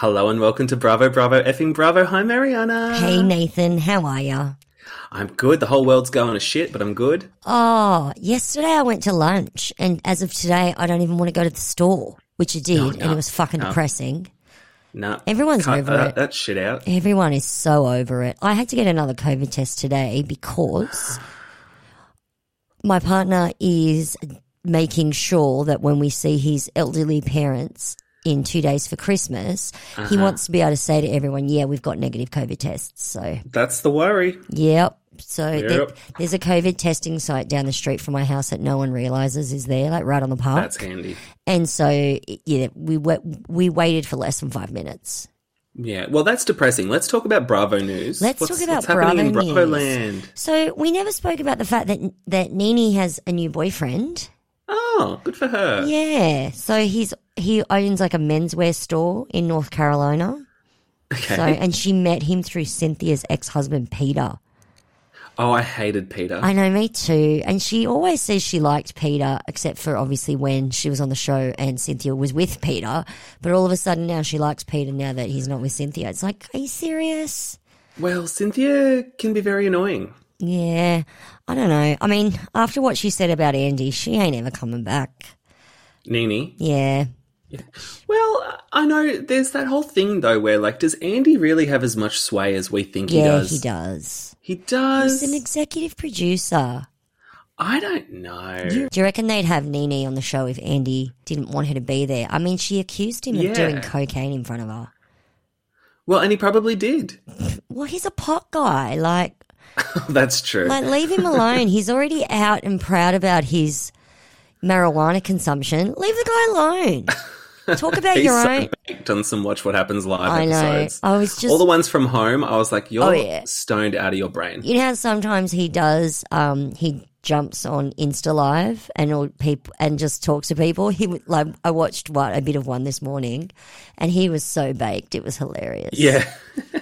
Hello and welcome to Bravo, Bravo, effing Bravo. Hi, Mariana. Hey Nathan, how are ya? I'm good. The whole world's going to shit, but I'm good. Oh, yesterday I went to lunch, and as of today, I don't even want to go to the store, which I did, No, and it was fucking no. depressing. No. Everyone's cut over that, it. that shit out. Everyone is so over it. I had to get another COVID test today because my partner is making sure that when we see his elderly parents in two days for Christmas, Uh-huh. he wants to be able to say to everyone, "Yeah, we've got negative COVID tests." So That's the worry. Yep. So there- there's a COVID testing site down the street from my house that no one realizes is there, like right on the park. That's handy. and so yeah, we we waited for less than five minutes. Yeah. Well, that's depressing. Let's talk about Bravo news. Let's what's, talk about Bravo in Bravo news. land. So we never spoke about the fact that that Nene has a new boyfriend. Oh, good for her. Yeah. So he's he owns like a menswear store in North Carolina. Okay. So and she met him through Cynthia's ex husband Peter. oh, I hated Peter. I know, me too. And she always says she liked Peter, except for obviously when she was on the show and Cynthia was with Peter. But all of a sudden now she likes Peter now that he's not with Cynthia. It's like, are you serious? well, Cynthia can be very annoying. Yeah, I don't know. I mean, after what she said about Andy, she ain't ever coming back. Nene. Yeah. Well, I know there's that whole thing though where like does Andy really have as much sway as we think he Yeah, does? he does. He does. He's an executive producer. I don't know. Do you reckon they'd have Nene on the show if Andy didn't want her to be there? I mean, she accused him Yeah. of doing cocaine in front of her. Well, and he probably did. Well, he's a pot guy. Like, That's true. Like, leave him alone. He's already out and proud about his marijuana consumption. Leave the guy alone. Talk about your so own. baked on some Watch What Happens Live I know. episodes. I was just. All the ones from home, I was like, you're Oh, yeah. stoned out of your brain. you know how sometimes he does. Um, he jumps on Insta Live and all people and just talks to people. He like I watched what a bit of one this morning, and he was so baked. It was hilarious. Yeah.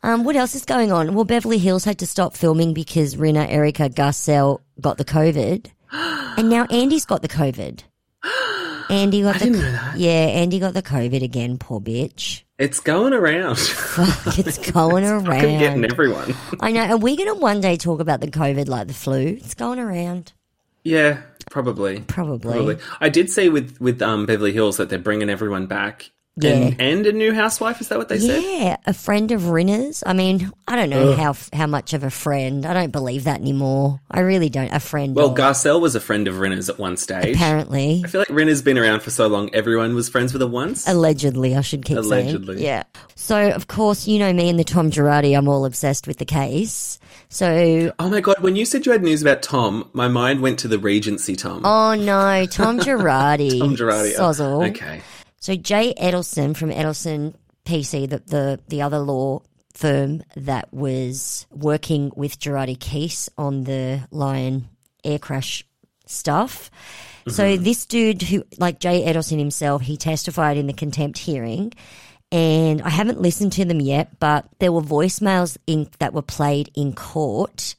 Um, what else is going on? Well, Beverly Hills had to stop filming because Rinna Erica Garcelle got the COVID, and now Andy's got the COVID. Andy got the didn't know that. yeah, Andy got the COVID again. Poor bitch. It's going around. Fuck, it's going Fucking getting around. everyone. I know. Are we going to one day talk about the COVID like the flu? It's going around. Yeah, probably. Probably. Probably. I did see with with um, Beverly Hills that they're bringing everyone back. And, and a new housewife. Is that what they said? Yeah, a friend of Rinna's. I mean, I don't know how how much of a friend. I don't believe that anymore. I really don't. A friend. Well, of, Garcelle was a friend of Rinna's at one stage. apparently. I feel like Rinna's been around for so long, everyone was friends with her once. Allegedly, I should keep Allegedly. saying. Yeah. So, of course, you know me and the Tom Girardi. I'm all obsessed with the case. So, oh my god, when you said you had news about Tom, my mind went to the Regency Tom. oh no, Tom Girardi. Tom Girardi. Oh, Sozzle. Okay. So, Jay Edelson from Edelson PC, the, the, the other law firm that was working with Girardi Keese on the Lion air crash stuff. So, mm-hmm. this dude who, like Jay Edelson himself, he testified in the contempt hearing. and I haven't listened to them yet, but there were voicemails in, that were played in court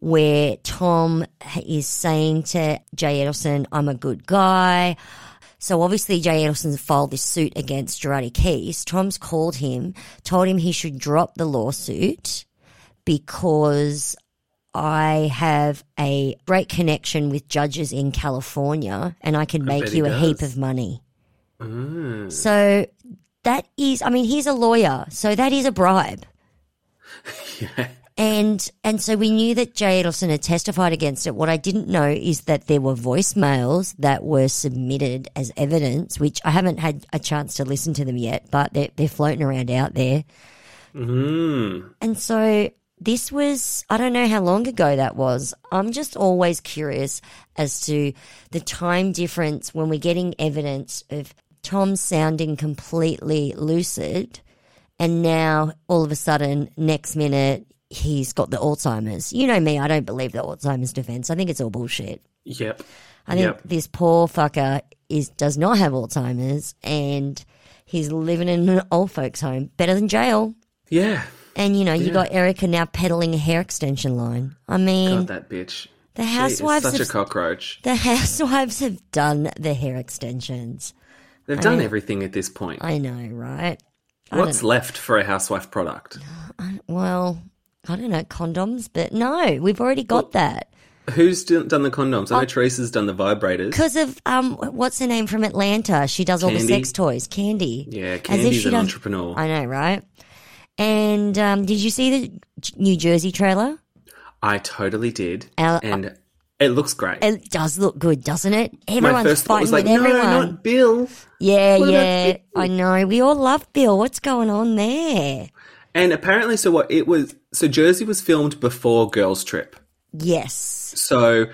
where Tom is saying to Jay Edelson, I'm a good guy. So obviously Jay Edelson's filed this suit against Girardi Keese. Tom's called him, told him he should drop the lawsuit because I have a great connection with judges in California and I can make you a heap of money. So that is, I mean, he's a lawyer, so that is a bribe. Yeah. And and so we knew that Jay Edelson had testified against it. What I didn't know is that there were voicemails that were submitted as evidence, which I haven't had a chance to listen to them yet, but they're, they're floating around out there. Mm. And so this was, I don't know how long ago that was. I'm just always curious as to the time difference when we're getting evidence of Tom sounding completely lucid and now all of a sudden, next minute, he's got the Alzheimer's. You know me, I don't believe the Alzheimer's defense. I think it's all bullshit. Yep. I think Yep. this poor fucker is does not have Alzheimer's and he's living in an old folks home. Better than jail. Yeah. And you know, you Yeah. got Erica now peddling a hair extension line. I mean, God, that bitch. the housewives such a have, cockroach. the housewives have done the hair extensions. They've done everything at this point. I know, right? What's left for a housewife product? Uh, well, I don't know, condoms, but no, we've already got that. Who's done the condoms? Oh. I know Teresa's done the vibrators. Because of um, what's her name from Atlanta? She does all the sex toys. Candy. Yeah, As if Candy's an does- entrepreneur. I know, right? And um, did you see the New Jersey trailer? I totally did, Al- and it looks great. It does look good, doesn't it? Everyone's fighting like, with no, everyone. not Bill. yeah, What yeah, I know. We all love Bill. What's going on there? And apparently, so what it was. So Jersey was filmed before Girls Trip. Yes. So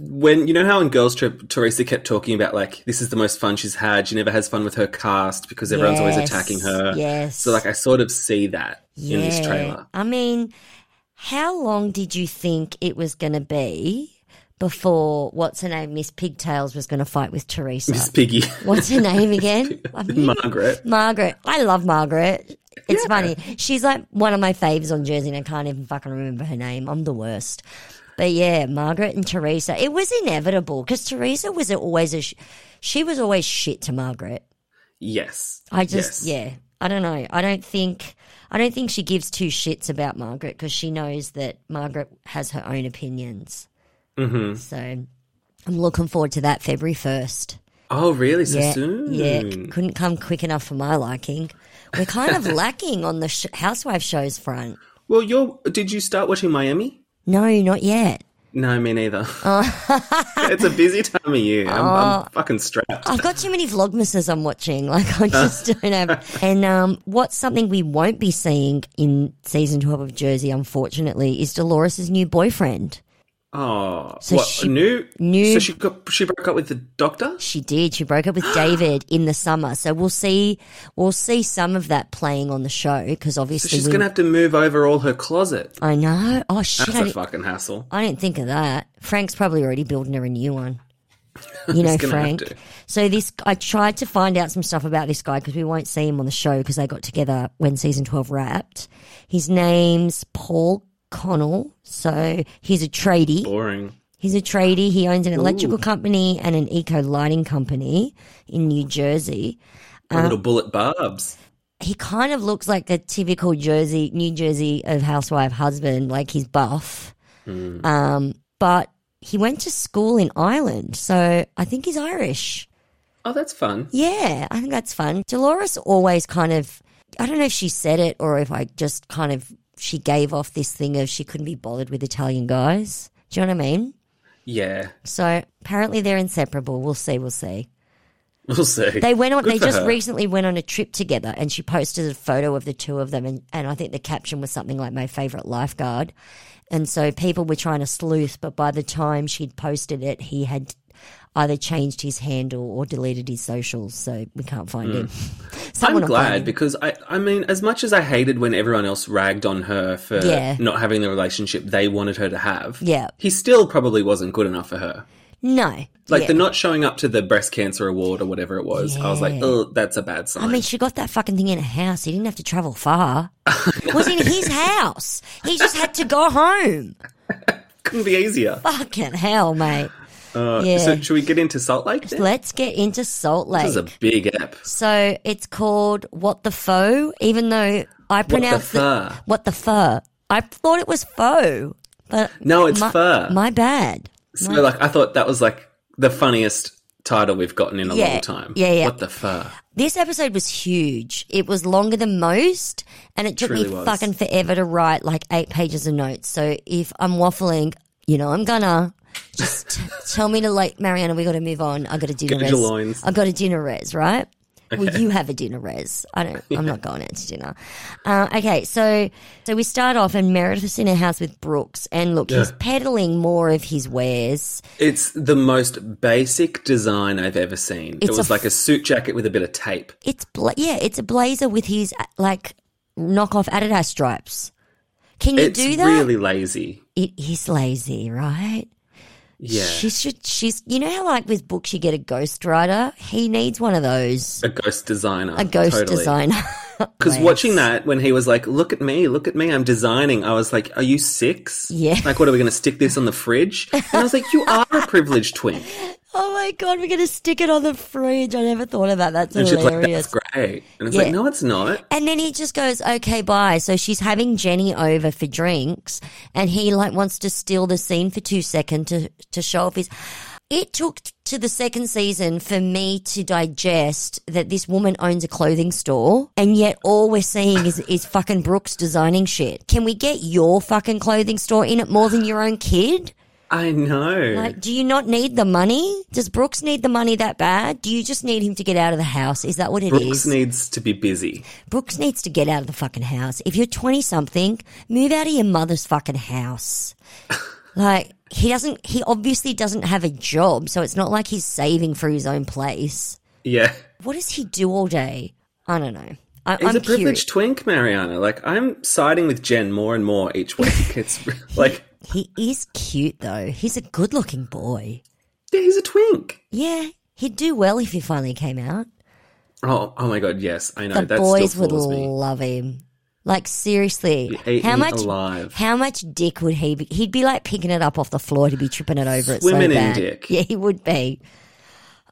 when you know how in Girls Trip, Teresa kept talking about like this is the most fun she's had. She never has fun with her cast because everyone's always attacking her. yes. So like I sort of see that in this trailer. I mean, how long did you think it was going to be before what's her name, Miss Pigtails, was going to fight with Teresa? Miss Piggy, What's her name again? Margaret. Margaret. I love Margaret. It's Yeah. funny. She's like one of my faves on Jersey, and I can't even fucking remember her name. I'm the worst. But yeah, Margaret and Teresa. It was inevitable because Teresa was always a. Sh- she was always shit to Margaret. Yes. I just Yes. yeah. I don't know. I don't think. I don't think she gives two shits about Margaret because she knows that Margaret has her own opinions. Mm-hmm. So I'm looking forward to that February first. Oh, really? So Yeah, soon? yeah, couldn't come quick enough for my liking. We're kind of lacking on the sh- housewife shows front. Well, you're. Did you start watching Miami? No, not yet. No, me neither. Oh. it's a busy time of year. I'm, I'm fucking strapped. I've got too many vlogmases I'm watching. Like I just don't have. And um, what's something we won't be seeing in season twelve of Jersey, unfortunately, is Dolores' new boyfriend. Oh, So what she- new? new- So she got she broke up with the doctor. She did. She broke up with David in the summer, so we'll see. We'll see some of that playing on the show because obviously She's we- gonna have to move over all her closet. I know. Oh shit! That's a fucking hassle. I didn't think of that. Frank's probably already building her a new one. You know, Frank. So this, I tried to find out some stuff about this guy because we won't see him on the show because they got together when season twelve wrapped. His name's Paul Connell. So he's a tradie. Boring. He's a tradie. He owns an electrical company and an eco lighting company in New Jersey. Uh, little bullet barbs. He kind of looks like a typical Jersey, New Jersey of housewife husband, like he's buff. Um, but he went to school in Ireland, so I think he's Irish. Oh, that's fun. Yeah, I think that's fun. Dolores always kind of, I don't know if she said it or if I just kind of, she gave off this thing of she couldn't be bothered with Italian guys. Do you know what I mean? Yeah, So apparently they're inseparable. We'll see. We'll see. we'll see. They went on. Good they just her. recently went on a trip together, and she posted a photo of the two of them, and, and I think the caption was something like "my favorite lifeguard." And so people were trying to sleuth, but by the time she'd posted it, he had either changed his handle or deleted his socials, so we can't find him. Hmm. I'm Someone will find glad him. because I, I mean, as much as I hated when everyone else ragged on her for Yeah. not having the relationship they wanted her to have, Yeah. he still probably wasn't good enough for her. No, Like yeah. the not showing up to the breast cancer award or whatever it was, I was like, oh, that's a bad sign. I mean, she got that fucking thing in a house. He didn't have to travel far. it was in his house. He just had to go home. Couldn't be easier. Fucking hell, mate. Uh, Yeah. So should we get into Salt Lake? Then? Let's get into Salt Lake. This is a big app. So it's called What the Foe, even though I pronounced it? What the Fur. I thought it was faux, but No, it's my, fur. My bad. so like, I thought that was like the funniest title we've gotten in a Yeah. long time. Yeah, yeah. What the fur? This episode was huge. It was longer than most, and it took me was. fucking forever to write like eight pages of notes. So if I'm waffling, you know I'm gonna. Just tell me to like Mariana. We got to move on. I got a dinner the res. I got a dinner res. Right. Well, you have a dinner res. I don't. I'm not going out to dinner. Uh, okay, so so we start off, and Meredith's in a house with Brooks, and look, he's peddling more of his wares. It's the most basic design I've ever seen. It's it was like a suit jacket with a bit of tape. It's bla- yeah, it's a blazer with his uh, like knockoff Adidas stripes. Can you It's do that? really lazy. it is lazy, right? Yeah. She should. She's. You know how like with books you get a ghostwriter. He needs one of those. a ghost designer. A ghost totally. designer. Because watching that, when he was like, "Look at me, look at me, I'm designing," I was like, "Are you six? Yeah. Like, what are we going to stick this on the fridge?" And I was like, "You are a privileged twink. Oh my god, we're gonna stick it on the fridge. I never thought of that. That's And she's like, hilarious. that's great. And it's Yeah. like, no, it's not. And then he just goes, okay, bye. So she's having Jenny over for drinks and he like wants to steal the scene for two seconds to, to show off his. It took to the second season for me to digest that this woman owns a clothing store and yet all we're seeing is, is fucking Brooks designing shit. Can we get your fucking clothing store in it more than your own kid? I know. Like, do you not need the money? Does Brooks need the money that bad? Do you just need him to get out of the house? Is that what it is? Brooks needs to be busy. Brooks needs to get out of the fucking house. If you're 20 something, move out of your mother's fucking house. like, he doesn't, he obviously doesn't have a job, so it's not like he's saving for his own place. Yeah. What does he do all day? I don't know. I, He's I'm a privileged curious. twink, Mariana. Like, I'm siding with Jen more and more each week. It's like, He is cute though. He's a good looking boy. yeah, he's a twink. Yeah, he'd do well if he finally came out. Oh, oh my god, yes, I know. The that boys would me. love him. Like seriously, how much alive. how much dick would he be? He'd be like picking it up off the floor to be tripping it over. Swimming so in bad. dick. Yeah, he would be.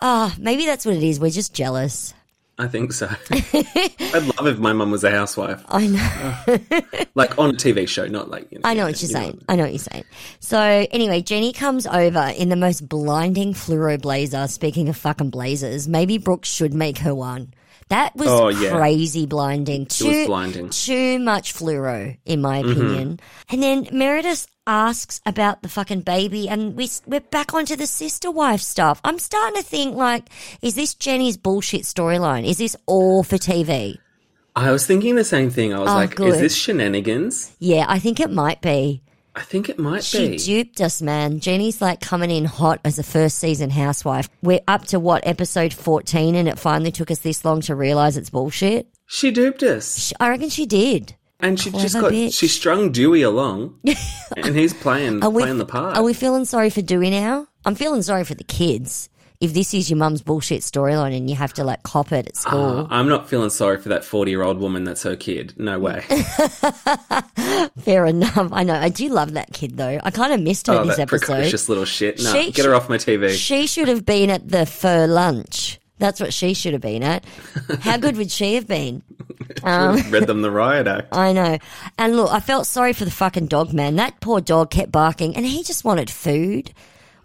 Ah, maybe that's what it is. We're just jealous. I think so. I'd love if my mum was a housewife, I know. like on a TV show, not like. You know, I know what you're you know. saying. I know what you're saying. So anyway, Jenny comes over in the most blinding fluoro blazer. Speaking of fucking blazers, maybe Brooke should make her one. That was Oh, yeah. crazy blinding. Too, was blinding. Too much fluoro, in my Mm-hmm. opinion. And then Meredith asks about the fucking baby, and we, we're back onto the sister wife stuff. I'm starting to think, like, is this Jenny's bullshit storyline? Is this all for TV? I was thinking the same thing. I was Oh, like, good. is this shenanigans? Yeah, I think it might be. I think it might She be. She duped us, man. Jenny's like coming in hot as a first season housewife. We're up to what, episode 14, and it finally took us this long to realize it's bullshit? She duped us, Sh- I reckon she did. and she just got bitch. she strung Duy along, and he's playing we, playing the part. are we feeling sorry for Duy now? I'm feeling sorry for the kids. If this is your mum's bullshit storyline and you have to like cop it at school. Uh, I'm not feeling sorry for that 40 year old woman that's her kid. No way. Fair enough. I know. I do love that kid though. I kind of missed her Oh, this that episode. precocious little shit. No, She- get her off my TV. She should have been at the fur lunch. That's what she should have been at. How good would she have been? Read them the riot act. I know. And look, I felt sorry for the fucking dog man. That poor dog kept barking and he just wanted food.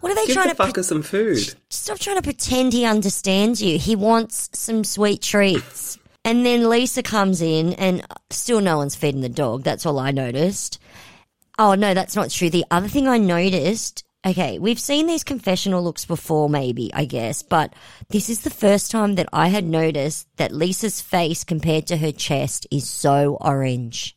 What are they Give trying the to fucker some food. stop trying to pretend he understands you? He wants some sweet treats. And then Lisa comes in and still no one's feeding the dog. That's all I noticed. Oh no, that's not true. The other thing I noticed, okay, we've seen these confessional looks before maybe, I guess, but this is the first time that I had noticed that Lisa's face compared to her chest is so orange.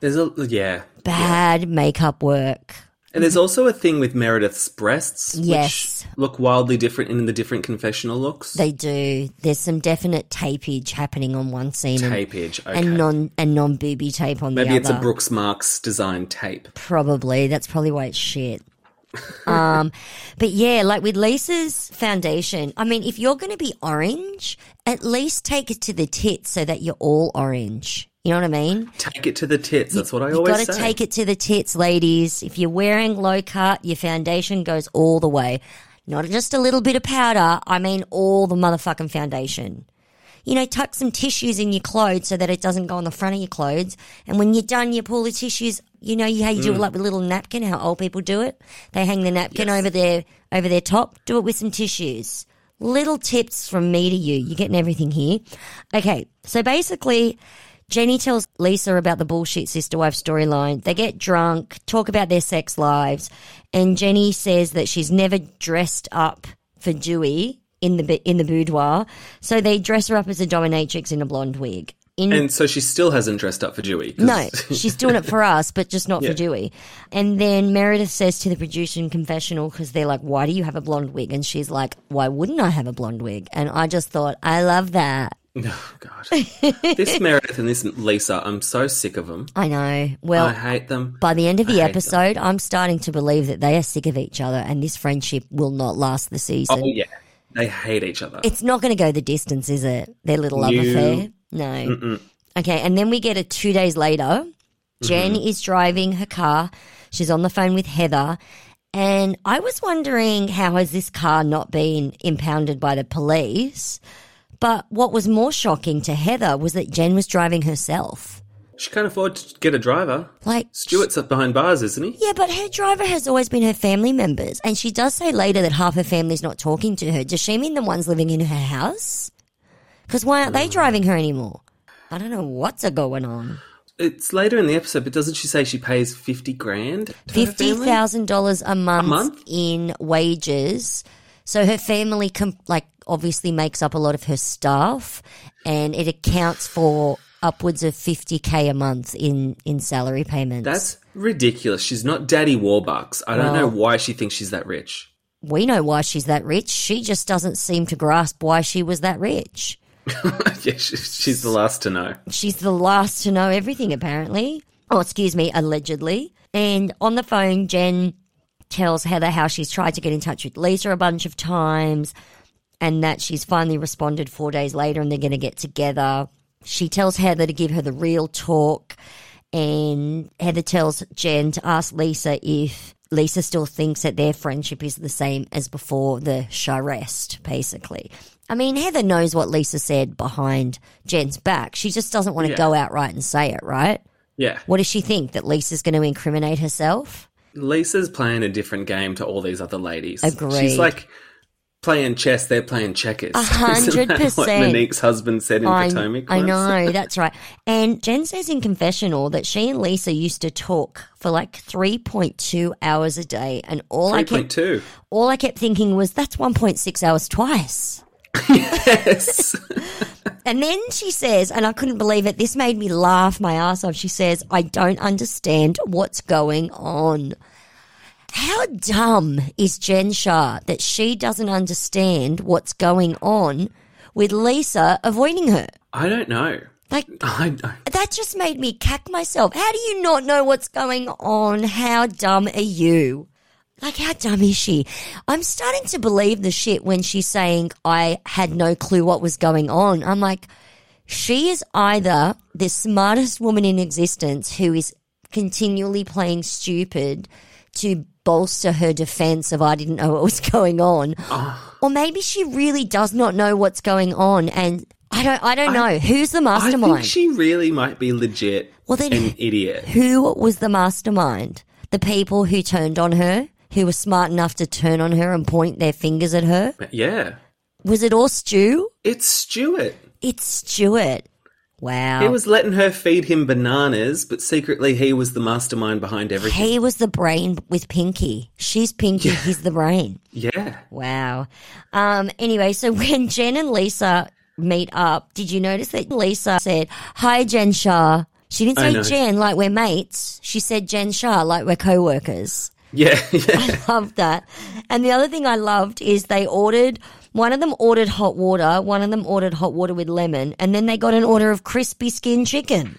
There's a yeah. Bad makeup work. And there's also a thing with Meredith's breasts, Yes. which look wildly different in the different confessional looks. They do. There's some definite tapage happening on one scene and, okay. and non and non booby tape on Maybe the other. Maybe it's a. Brooks Marks design tape. Probably. That's probably why it's shit. um, but yeah, like with Lisa's foundation, I mean, if you're going to be orange, at least take it to the tits so that you're all orange. You know what I mean? Take it to the tits. That's what I You've always got to say. take it to the tits, ladies. If you're wearing low cut, your foundation goes all the way. Not just a little bit of powder, I mean all the motherfucking foundation. You know, tuck some tissues in your clothes so that it doesn't go on the front of your clothes. And when you're done, you pull the tissues. You know how you do it like with a little napkin, how old people do it. They hang the napkin Yes. over their over their top. Do it with some tissues. Little tips from me to you. You're getting everything here. Okay, so basically, Jenny tells Lisa about the bullshit sister wife storyline. They get drunk, talk about their sex lives, and Jenny says that she's never dressed up for Duy in the in the boudoir. So they dress her up as a dominatrix in a blonde wig. In And so she still hasn't dressed up for Duy. no, she's doing it for us, but just not Yeah. for Duy. And then Meredith says to the producer in confessional, because they're like, why do you have a blonde wig? And she's like, why wouldn't I have a blonde wig? And I just thought, I love that. Oh, God. this Meredith and this Lisa, I'm so sick of them. I know. Well, I hate them. by the end of the hate them. episode, I'm starting to believe that they are sick of each other and this friendship will not last the season. Oh, yeah. They hate each other. It's not going to go the distance, is it? Their little love No. affair? No. Okay, and then we get it two days later. Jen Mm-hmm. is driving her car. She's on the phone with Heather. And I was wondering how has this car not been impounded by the police? But what was more shocking to Heather was that Jen was driving herself. She can't afford to get a driver. Like Stuart's up behind bars, isn't he? Yeah, but her driver has always been her family members, and she does say later that half her family's not talking to her. Does she mean the ones living in her house? Because why aren't they driving her anymore? I don't know what's a going on. It's later in the episode, but doesn't she say she pays fifty grand? Fifty thousand dollars a month? in wages. So her family, com- like, obviously makes up a lot of her staff, and it accounts for upwards of fifty k a month in in salary payments. That's ridiculous. She's not Daddy Warbucks. I don't know why she thinks she's that rich. we know why she's that rich. She just doesn't seem to grasp why she was that rich. yeah, she, she's the last to know. She's the last to know everything, apparently. Oh, excuse me, allegedly. And on the phone, Jen tells Heather how she's tried to get in touch with Lisa a bunch of times and that she's finally responded four days later and they're going to get together. She tells Heather to give her the real talk. And Heather tells Jen to ask Lisa if Lisa still thinks that their friendship is the same as before the charest, basically. I mean, Heather knows what Lisa said behind Jen's back. She just doesn't want to Yeah. go outright and say it, right? Yeah. What does she think? That Lisa's going to incriminate herself? Lisa's playing a different game to all these other ladies. Agreed. She's like playing chess, they're playing checkers. A hundred Isn't What percent. Monique's husband said in I, Potomac. I once? know, that's right. And Jen says in confessional that she and Lisa used to talk for like 3.2 hours a day. And all I kept 3.2. all I kept thinking was that's 1.6 hours twice. Yes. And then she says, and I couldn't believe it, this made me laugh my ass off. She says, I don't understand what's going on. How dumb is Jen Shah that she doesn't understand what's going on with Lisa avoiding her? I don't know. Like, I don't. that just made me cack myself. How do you not know what's going on? How dumb are you? Like, how dumb is she? I'm starting to believe the shit when she's saying, I had no clue what was going on. I'm like, she is either the smartest woman in existence who is continually playing stupid to bolster her defense of I didn't know what was going on. Or maybe she really does not know what's going on and I don't I don't know. Who's the I mastermind? think she really might be legit Well, then- an idiot. Who was the mastermind? The people who turned on her, who were smart enough to turn on her and point their fingers at her? Yeah. Was it all Stu? It's Stuart. It's Stuart. Wow. He was letting her feed him bananas, but secretly he was the mastermind behind everything. He was the brain with Pinky. She's Pinky, he's the brain. yeah. Wow. Um, anyway, so when Jen and Lisa meet up, did you notice that Lisa said, Hi, Jen Shah? She didn't say. Jen like we're mates. She said Jen Shah like we're co workers. Yeah. Yeah. loved that. And the other thing I loved is they ordered one of them ordered hot water, one of them ordered hot water with lemon, and then they got an order of crispy skin chicken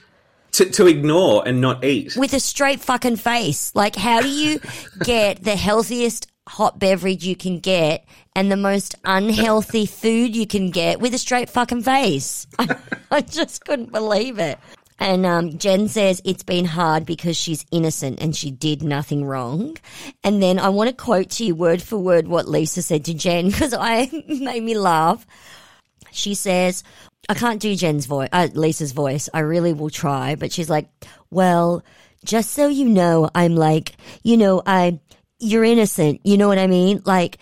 to, to ignore and not eat. with a straight fucking face. Like, how do you get the healthiest hot beverage you can get and the most unhealthy food you can get with a straight fucking face? I, I just couldn't believe it. And um, Jen says it's been hard because she's innocent and she did nothing wrong. And then I want to quote to you word for word what Lisa said to Jen because I made me laugh. She says, I can't do Jen's voice, uh, Lisa's voice. I really will try, but she's like, well, just so you know, I'm like, you know, I, you're innocent. You know what I mean? Like,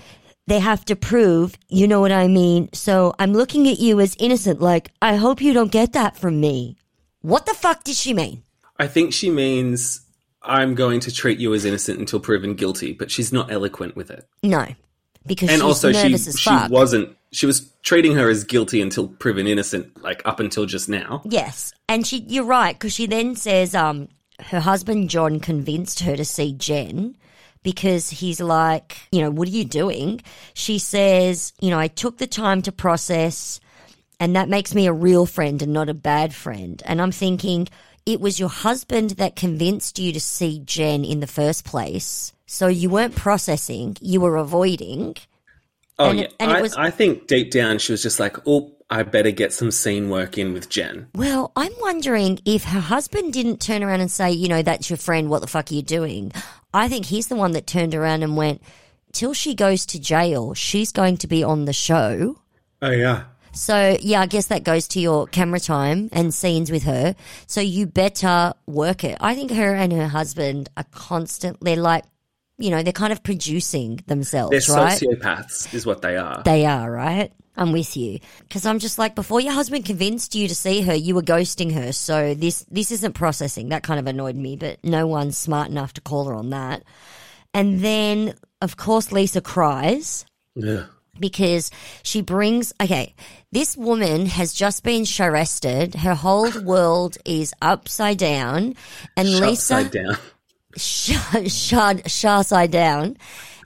they have to prove, you know what I mean? So I'm looking at you as innocent. Like, I hope you don't get that from me. What the fuck did she mean? I think she means I'm going to treat you as innocent until proven guilty, but she's not eloquent with it. No, because And also, she she wasn't. She was treating her as guilty until proven innocent, like up until just now. Yes, and she, you're right, because she then says, um, her husband John convinced her to see Jen because he's like, you know, what are you doing? She says, you know, I took the time to process, and that makes me a real friend and not a bad friend. And I'm thinking, it was your husband that convinced you to see Jen in the first place. So you weren't processing, you were avoiding. Oh And yeah, it- and it was- I think deep down she was just like, "Oh, I better get some scene work in with Jen." Well, I'm wondering if her husband didn't turn around and say, you know, that's your friend, what the fuck are you doing? I think he's the one that turned around and went, till she goes to jail, she's going to be on the show. Oh yeah. So yeah, I guess that goes to your camera time and scenes with her. So you better work it. I think her and her husband are constantly they're like, you know, they're kind of producing themselves, They're right? sociopaths, is what they are. They are, right? I'm with you because I'm just like before your husband convinced you to see her, you were ghosting her. So this this isn't processing. That kind of annoyed me, but no one's smart enough to call her on that. And then of course Lisa cries Ugh. Because she brings okay this woman has just been arrested her whole world is upside down and Shut lisa upside down. shut shut side down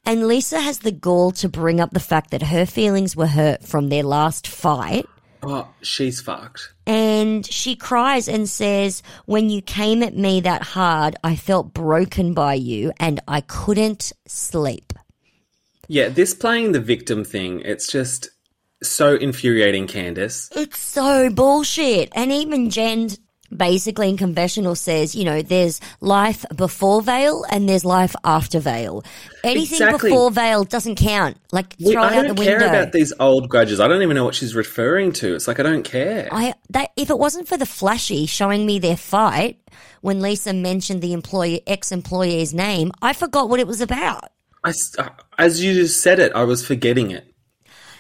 and lisa has the gall to bring up the fact that her feelings were hurt from their last fight Oh, she's fucked. and she cries and says, When you came at me that hard, I felt broken by you and I couldn't sleep. Yeah, this playing the victim thing, it's just so infuriating, Candace. It's so bullshit. And even Jen basically in confessional says, you know, there's life before veil and there's life after veil. Anything Exactly. before veil doesn't count. Like We- throw it I out don't the care about these old grudges. I don't even know what she's referring to. It's like I don't care. I that if it wasn't for the flashy showing me their fight when Lisa mentioned the employee ex employee's name, I forgot what it was about. I, uh, as you just said it, I was forgetting it.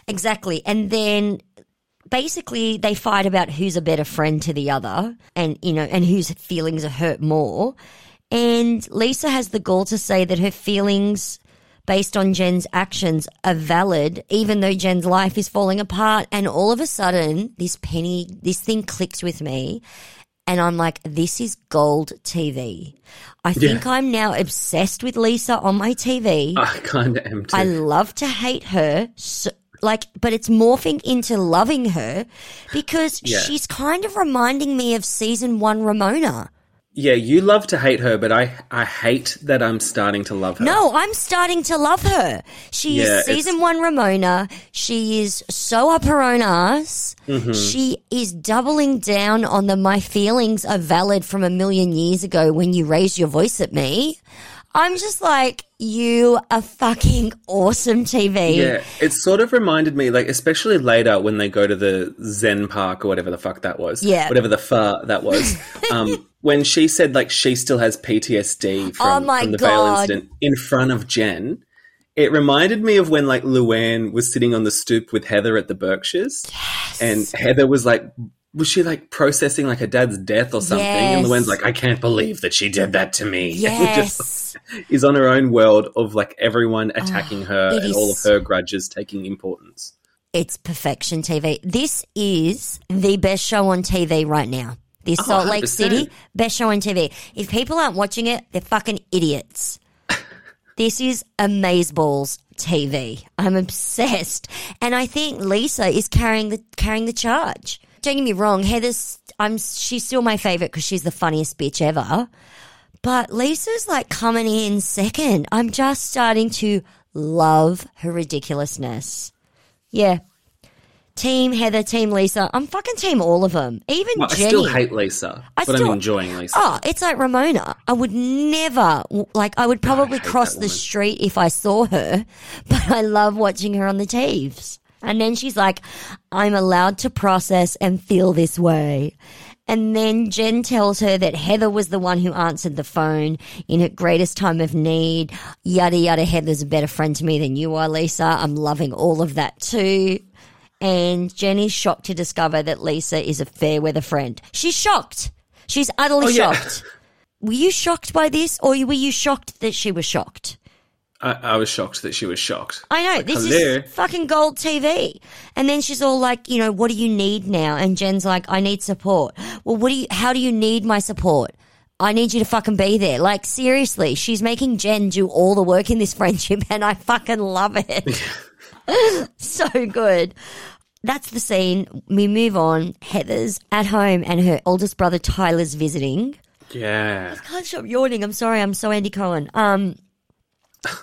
Exactly. And then basically they fight about who's a better friend to the other and, you know, and whose feelings are hurt more. And Lisa has the gall to say that her feelings based on Jen's actions are valid, even though Jen's life is falling apart. And all of a sudden, this penny, this thing clicks with me. And I'm like, this is gold TV. I think I'm now obsessed with Lisa on my TV. I kind of am too. I love to hate her. So, like, but it's morphing into loving her because Yeah. she's kind of reminding me of season one Ramona. Yeah, you love to hate her, but I I hate that I'm starting to love her. No, I'm starting to love her. She Yeah, is it's- season one Ramona. She is so up her own ass. Mm-hmm. She is doubling down on the my feelings are valid from a million years ago when you raised your voice at me. I'm just like, you are fucking awesome TV. Yeah, it sort of reminded me, like, especially later when they go to the Zen Park or whatever the fuck that was. Yeah. Whatever the fur that was. um, when she said, like, she still has PTSD from, Oh my from the God. incident in front of Jen. It reminded me of when, like, Luann was sitting on the stoop with Heather at the Berkshires. And Heather was like, was she like processing like her dad's death or something? And Yes. Luann's like, I can't believe that she did that to me. And Yes. just is on her own world of like everyone attacking ah, her Oh, it and all of her grudges taking importance. It's perfection TV. This is the best show on TV right now. This Oh, Salt Lake 100%. City, best show on TV. If people aren't watching it, they're fucking idiots. this is Amazeballs TV. I'm obsessed. And I think Lisa is carrying the carrying the charge. Don't get me wrong, Heather's I'm she's still my favorite because she's the funniest bitch ever. But Lisa's like coming in second. I'm just starting to love her ridiculousness. Yeah. Team Heather, Team Lisa. I'm fucking team all of them. Even Well, I Jenny. still hate Lisa, I but still- I'm enjoying Lisa. Oh, it's like Ramona. I would never, like, I would probably hate cross the woman. street if I saw her, but I love watching her on the TVs. And then she's like, I'm allowed to process and feel this way. And then Jen tells her that Heather was the one who answered the phone in her greatest time of need. Yada yada. Heather's a better friend to me than you are, Lisa. I'm loving all of that too. And Jenny's shocked to discover that Lisa is a fair weather friend. She's shocked. She's utterly Oh, yeah. shocked. Were you shocked by this, or were you shocked that she was shocked? I, I was shocked that she was shocked. I know this hello. is fucking gold TV. And then she's all like, you know, what do you need now? And Jen's like, I need support. Well, what do you? How do you need my support? I need you to fucking be there. Like seriously, she's making Jen do all the work in this friendship, and I fucking love it. so good. That's the scene. We move on. Heather's at home, and her oldest brother Tyler's visiting. Yeah. I can't stop yawning. I'm sorry. I'm so Andy Cohen. Um,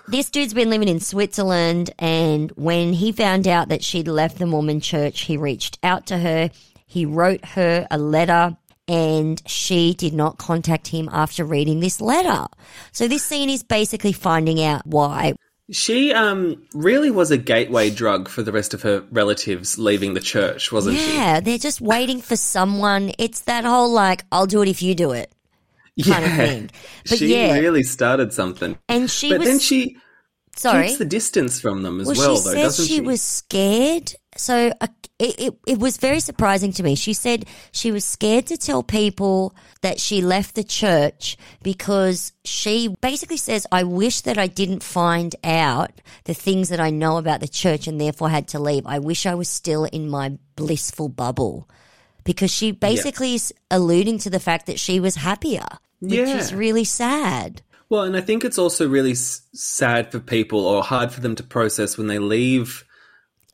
this dude's been living in Switzerland, and when he found out that she'd left the Mormon church, he reached out to her. He wrote her a letter, and she did not contact him after reading this letter. So this scene is basically finding out why. She um really was a gateway drug for the rest of her relatives leaving the church, wasn't she? Yeah, they're just waiting for someone. It's that whole like, I'll do it if you do it kind of thing. But she yeah, really started something. and she but was then she sorry. keeps the distance from them as well, well, she though, doesn't she she? was scared. So uh, it, it it was very surprising to me. She said she was scared to tell people that she left the church because she basically says, "I wish that I didn't find out the things that I know about the church and therefore had to leave. I wish I was still in my blissful bubble." Because she basically is alluding to the fact that she was happier, which Yeah. is really sad. Well, and I think it's also really s- sad for people or hard for them to process when they leave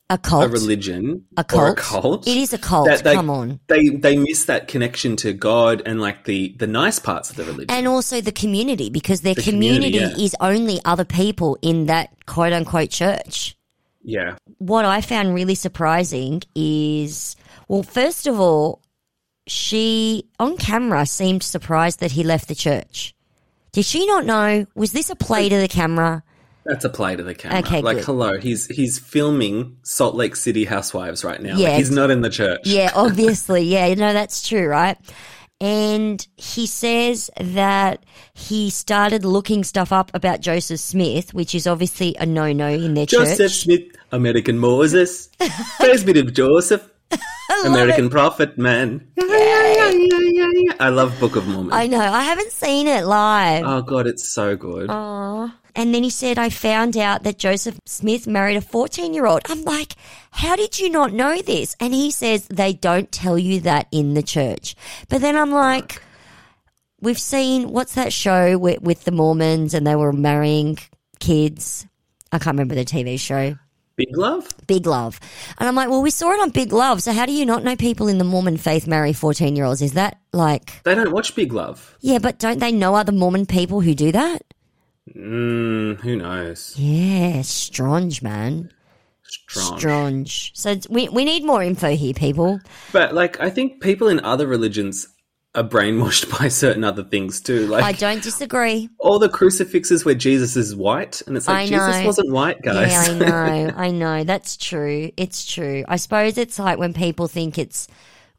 A cult. a religion A or a cult. cult. It is a cult. that they, Come on. They they miss that connection to God and like the the nice parts of the religion. and also the community because their The community, community, yeah. is only other people in that quote unquote church. yeah. What I found really surprising is, well, first of all, she on camera seemed surprised that he left the church. Did she not know? Was this a play to the camera? That's a play to the camera. Okay, like good. hello, he's he's filming Salt Lake City Housewives right now. Yeah. Like, he's not in the church. Yeah, obviously. Yeah, no, that's true, right? And he says that he started looking stuff up about Joseph Smith, which is obviously a no no in their Joseph church. Joseph Smith, American Moses, to Joseph, American prophet man. I love Book of Mormon. I know. I haven't seen it live. oh god, it's so good. Aw. And then he said, I found out that Joseph Smith married a 14 year old. I'm like, how did you not know this? And he says, they don't tell you that in the church. But then I'm like, we've seen, what's that show with, with the Mormons and they were marrying kids? I can't remember the TV show. Big love. Big Love. And I'm like, well, we saw it on Big Love. So how do you not know people in the Mormon faith marry 14 year olds? Is that like, They don't watch Big Love. yeah, but don't they know other Mormon people who do that? Mm, who knows? Yeah, strange, man. Strong. Strange. So we we need more info here, people. But like, I think people in other religions are brainwashed by certain other things too. Like I don't disagree. all the crucifixes where Jesus is white, and it's like Jesus wasn't white, guys. Yeah, I know. I know. That's true. It's true. I suppose it's like when people think it's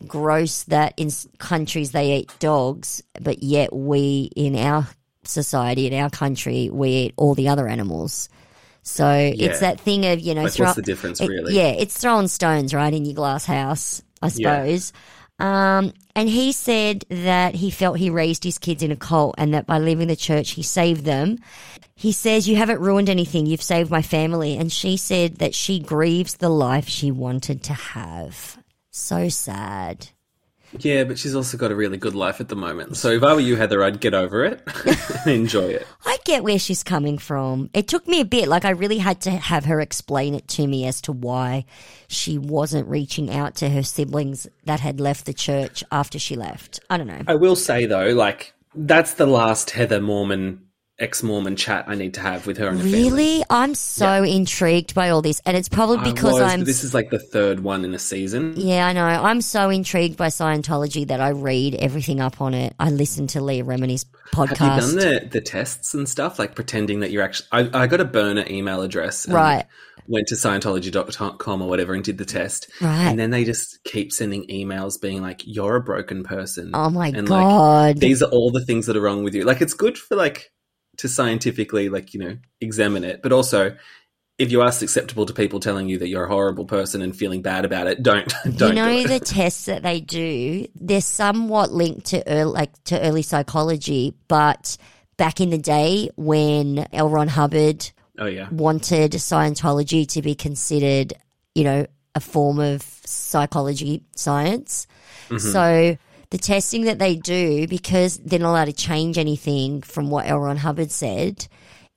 gross that in countries they eat dogs, but yet we in our society in our country we eat all the other animals. So it's that thing of you know, Like, throw- what's the difference, it- really? yeah, it's throwing stones right in your glass house, I suppose. Um, and he said that he felt he raised his kids in a cult and that by leaving the church he saved them. He says, You haven't ruined anything, you've saved my family. And she said that she grieves the life she wanted to have. So sad. Yeah, but she's also got a really good life at the moment. So if I were you, Heather, I'd get over it and enjoy it. I get where she's coming from. It took me a bit. Like, I really had to have her explain it to me as to why she wasn't reaching out to her siblings that had left the church after she left. I don't know. I will say though, like that's the last Heather Mormon ex-Mormon chat I need to have with her and her family. Really? I'm so intrigued by all this. And it's probably because was, I'm. this is like the third one in a season. yeah, I know. I'm so intrigued by Scientology that I read everything up on it. I listen to Leah Remini's podcast. Have you done the, the tests and stuff, like pretending that you're actually? I, I got a burner email address, and Right. Went to Scientology.com or whatever and did the test, Right. And then they just keep sending emails being like, "You're a broken person." Oh my and God. Like, these are all the things that are wrong with you. Like, it's good for like to scientifically like you know examine it, but also. If you are susceptible to people telling you that you're a horrible person and feeling bad about it, don't don't you know do the tests that they do? They're somewhat linked to early, like to early psychology but back in the day when L. Ron Hubbard oh yeah, wanted Scientology to be considered you know a form of psychology science. Mm-hmm. So the testing that they do because they're not allowed to change anything from what L. Ron Hubbard said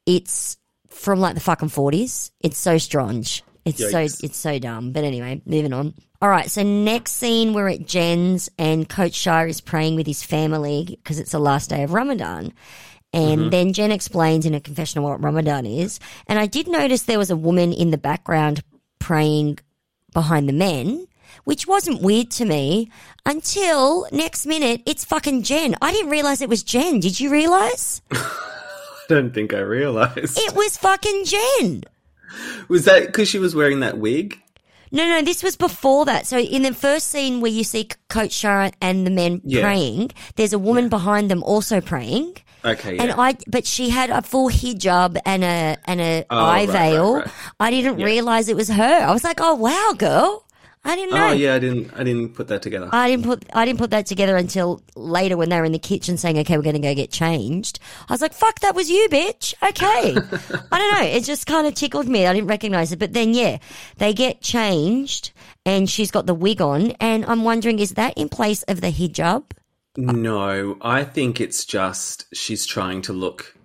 it's from like the fucking 40s it's so strange it's so it's so dumb. But anyway, moving on. All right, so next scene we're at Jen's and Coach Sharrieff is praying with his family because it's the last day of Ramadan. And mm-hmm. then Jen explains in a confessional what Ramadan is. And I did notice there was a woman in the background praying behind the men. Which wasn't weird to me until next minute it's fucking Jen. I didn't realize it was Jen. Did you realize? I don't think I realized. It was fucking Jen. Was that because she was wearing that wig? No, no, this was before that. So in the first scene where you see Coach Sharrieff and the men Yeah. praying, there's a woman behind them also praying. Okay, yeah. And I, but she had a full hijab and a and a Oh, eye right, right, veil. right. I didn't realize it was her. I was like, oh wow, girl. I didn't oh, know. oh yeah, I didn't. I didn't put that together. I didn't put I didn't put that together until later when they were in the kitchen saying, "Okay, we're going to go get changed." I was like, "Fuck, that was you, bitch." Okay, I don't know. It just kind of tickled me. I didn't recognize it, but then yeah, they get changed, and she's got the wig on, and I'm wondering, is that in place of the hijab? no, I think it's just she's trying to look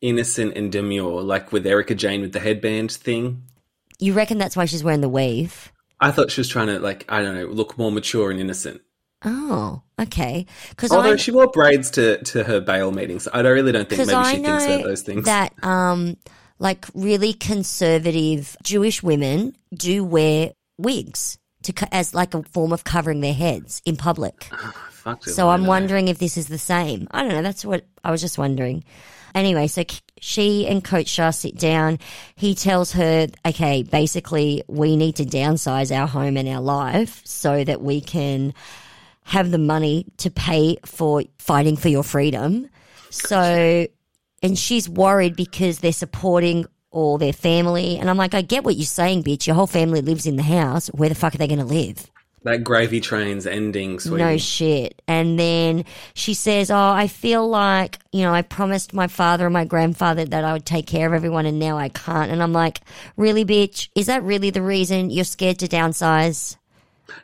innocent and demure, like with Erika Jayne with the headband thing. You reckon that's why she's wearing the weave? I thought she was trying to like I don't know, look more mature and innocent. Oh, okay. Because Although I she wore braids to, to her bail meetings, I don't, really don't think maybe I she thinks those things. that um like really conservative Jewish women do wear wigs to as like a form of covering their heads in public. Fuck So I'm wondering if this is the same. I don't know. That's what I was just wondering. Anyway, so she and Coach Shah sit down. He tells her, okay, basically, we need to downsize our home and our life so that we can have the money to pay for fighting for your freedom. So, and she's worried because they're supporting all their family. And I'm like, I get what you're saying, bitch. Your whole family lives in the house. Where the fuck are they going to live? That gravy train's ending, sweetie. No shit. And then she says, Oh, I feel like, you know, I promised my father and my grandfather that I would take care of everyone and now I can't. And I'm like, Really, bitch? Is that really the reason you're scared to downsize?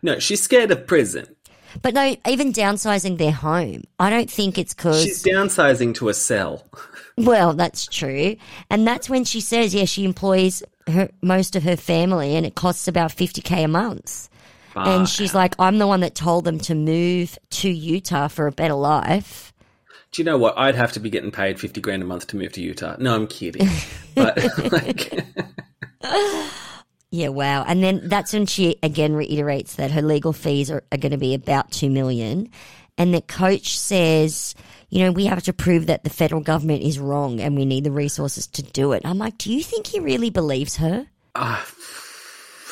no, she's scared of prison. But no, even downsizing their home. I don't think it's because. She's downsizing to a cell. well, that's true. And that's when she says, yeah, she employs her, most of her family and it costs about 50K a month. And she's like, I'm the one that told them to move to Utah for a better life. Do you know what? I'd have to be getting paid fifty grand a month to move to Utah. No, I'm kidding. but like, Yeah, wow. And then that's when she again reiterates that her legal fees are, are going to be about 2 million and the coach says, you know, we have to prove that the federal government is wrong and we need the resources to do it. I'm like, do you think he really believes her? Ah,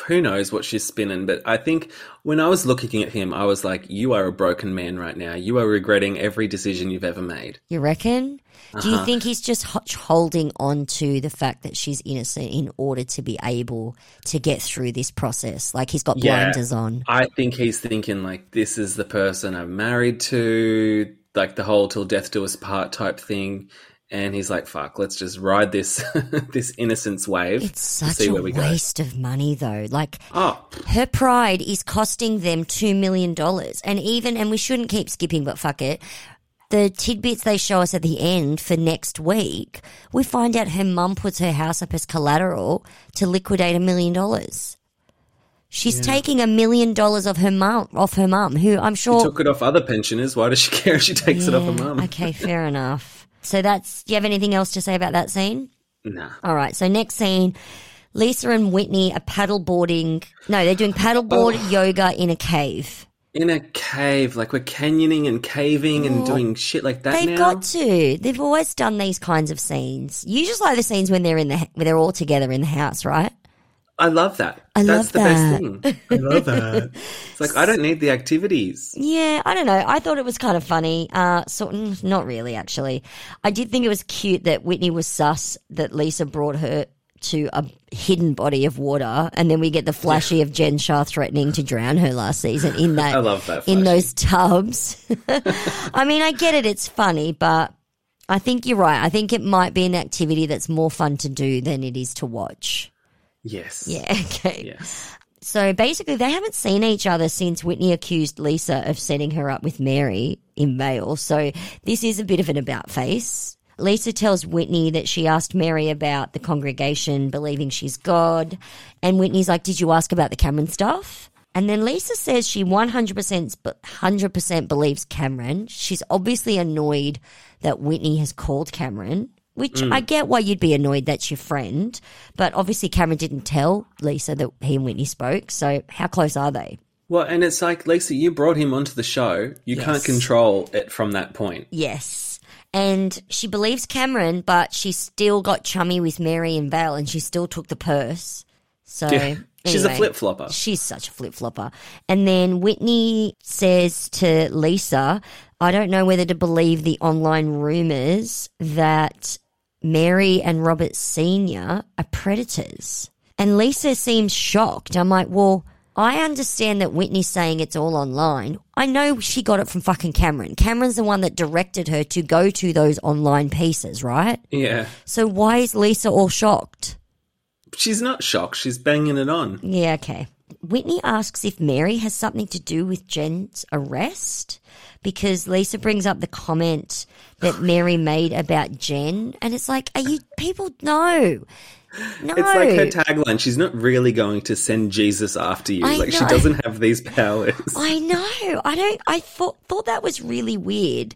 who knows what she's spinning? But I think when I was looking at him, I was like, "You are a broken man right now. You are regretting every decision you've ever made." You reckon? Do Uh-huh. you think he's just holding on to the fact that she's innocent in order to be able to get through this process? Like he's got Yeah. blinders on. I think he's thinking like, "This is the person I'm married to." Like the whole "till death do us part" type thing. And he's like, "Fuck, let's just ride this this innocence wave It's such see a where we go." waste of money, though. Like, Oh, her pride is costing them two million dollars, and even and we shouldn't keep skipping, but fuck it. The tidbits they show us at the end for next week, we find out her mum puts her house up as collateral to liquidate a million dollars. She's taking a million dollars of her mum off her mum, who I'm sure took it off other pensioners. Why does she care if she takes it off her mum? Okay, fair enough. So that's. Do you have anything else to say about that scene? No. All right. So next scene, Lisa and Whitney are paddleboarding. No, they're doing paddleboard Oh. yoga in a cave. In a cave, like we're canyoning and caving and doing shit like that They've now. got to. They've always done these kinds of scenes. You just like the scenes when they're in the when they're all together in the house, right? I love that. I That's love the that. best thing. I love that. It's like I don't need the activities. Yeah, I don't know. I thought it was kind of funny. Uh, sort mm, not really actually. I did think it was cute that Whitney was sus that Lisa brought her to a hidden body of water, and then we get the flashy of Jen Shah threatening to drown her last season in that. I love that in those tubs. I mean, I get it; it's funny, but I think you're right. I think it might be an activity that's more fun to do than it is to watch. Yes. Yeah. Okay. Yes. So basically, they haven't seen each other since Whitney accused Lisa of setting her up with Mary in mail. So this is a bit of an about face. Lisa tells Whitney that she asked Mary about the congregation believing she's God. And Whitney's like, Did you ask about the Cameron stuff? And then Lisa says she 100%, but 100% believes Cameron. She's obviously annoyed that Whitney has called Cameron, which mm. I get why you'd be annoyed that's your friend. But obviously, Cameron didn't tell Lisa that he and Whitney spoke. So, how close are they? Well, and it's like, Lisa, you brought him onto the show. You Yes. can't control it from that point. Yes. And she believes Cameron, but she still got chummy with Mary and Val and she still took the purse. So Yeah. She's a flip flopper. She's such a flip flopper. And then Whitney says to Lisa, I don't know whether to believe the online rumors that Mary and Robert Sr. are predators. And Lisa seems shocked. I'm like, well, I understand that Whitney's saying it's all online. I know she got it from fucking Cameron. Cameron's the one that directed her to go to those online pieces, right? Yeah. So why is Lisa all shocked? She's not shocked. She's banging it on. Yeah, okay. Whitney asks if Mary has something to do with Jen's arrest because Lisa brings up the comment that Mary made about Jen, and it's like, are you people? No, no. It's like her tagline. She's not really going to send Jesus after you. I like she doesn't have these powers. I know. I don't. I thought thought that was really weird.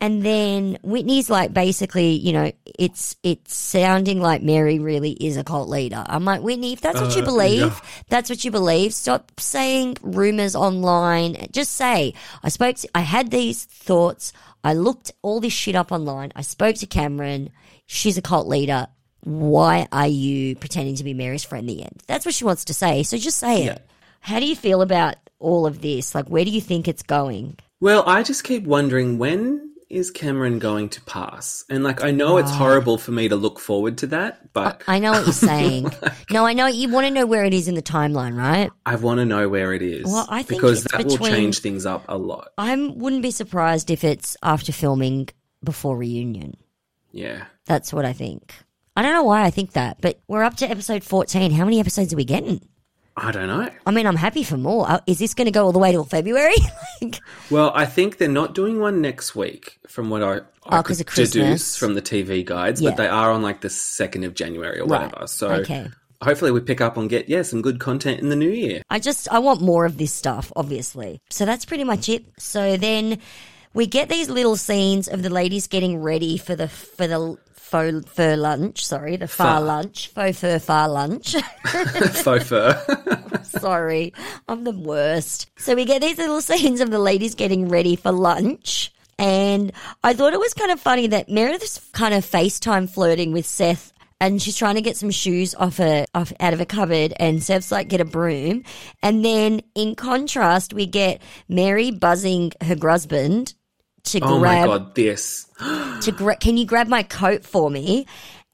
And then Whitney's like, basically, you know, it's it's sounding like Mary really is a cult leader. I'm like, Whitney, if that's what you Uh, believe, yeah. that's what you believe. Stop saying rumors online. Just say, I spoke. To, I had these thoughts. I looked all this shit up online. I spoke to Cameron. She's a cult leader. Why are you pretending to be Mary's friend? in The end. That's what she wants to say. So just say Yeah. it. How do you feel about all of this? Like, where do you think it's going? Well, I just keep wondering when is Cameron going to pass? And like, I know it's oh. horrible for me to look forward to that, but I know what you're saying. no, I know you want to know where it is in the timeline, right? I want to know where it is. Well, I think because that will change things up a lot. I wouldn't be surprised if it's after filming before reunion. Yeah. That's what I think. I don't know why I think that, but we're up to episode 14. How many episodes are we getting? I don't know. I mean, I'm happy for more. Uh, Is this going to go all the way till February? like, Well, I think they're not doing one next week, from what I, I Oh, could deduce from the TV guides. Yeah. But they are on like the second of January or Right. whatever. So Okay. hopefully we pick up and get yeah some good content in the new year. I just I want more of this stuff, obviously. So that's pretty much it. So then we get these little scenes of the ladies getting ready for the for the faux fur lunch. Sorry, the far Far. lunch, faux fur far lunch. Faux fur. Sorry, I'm the worst. So we get these little scenes of the ladies getting ready for lunch. And I thought it was kind of funny that Meredith's kind of FaceTime flirting with Seth and she's trying to get some shoes off her off out of a cupboard and Seth's like get a broom. And then in contrast we get Mary buzzing her husband to oh my grab god, this. to gra- can you grab my coat for me?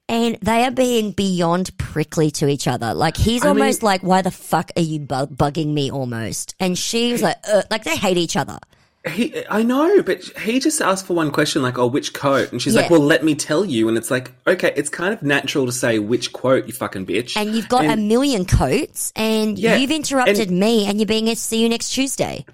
And they are being beyond prickly to each other. Like he's I mean- almost like, "Why the fuck are you bu- bugging me?" Almost, and she's like, uh, "Like they hate each other." He, I know, but he just asked for one question, like, "Oh, which coat?" And she's Yeah. like, "Well, let me tell you." And it's like, okay, it's kind of natural to say which quote, you fucking bitch. And you've got a million coats, and Yeah, you've interrupted and- me, and you're being a see you next Tuesday.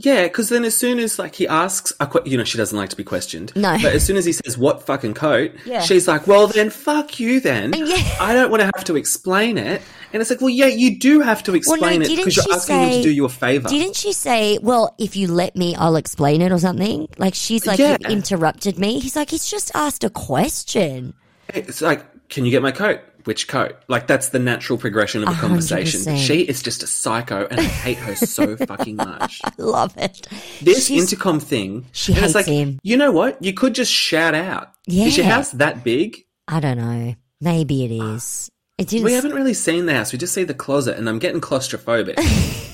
Yeah, because then as soon as like he asks, a que- you know, she doesn't like to be questioned. No. But as soon as he says what fucking coat, Yeah. she's like, well then fuck you then. Yeah. I don't want to have to explain it. And it's like, well, yeah, you do have to Well, explain no, it because you're asking him say? to do you a favor. Didn't she say, "Well, if you let me, I'll explain it" or something? Like she's like, Yeah. "You interrupted me." He's like, "He's just asked a question." It's like, can you get my coat? Which coat? Like that's the natural progression of a conversation. 100%. She is just a psycho, and I hate her so fucking much. I love it. This She's- intercom thing, She hates like, him. you know what? You could just shout out. Yeah. Is your house that big? I don't know. Maybe it is. It. We haven't really seen the house. We just see the closet, and I'm getting claustrophobic.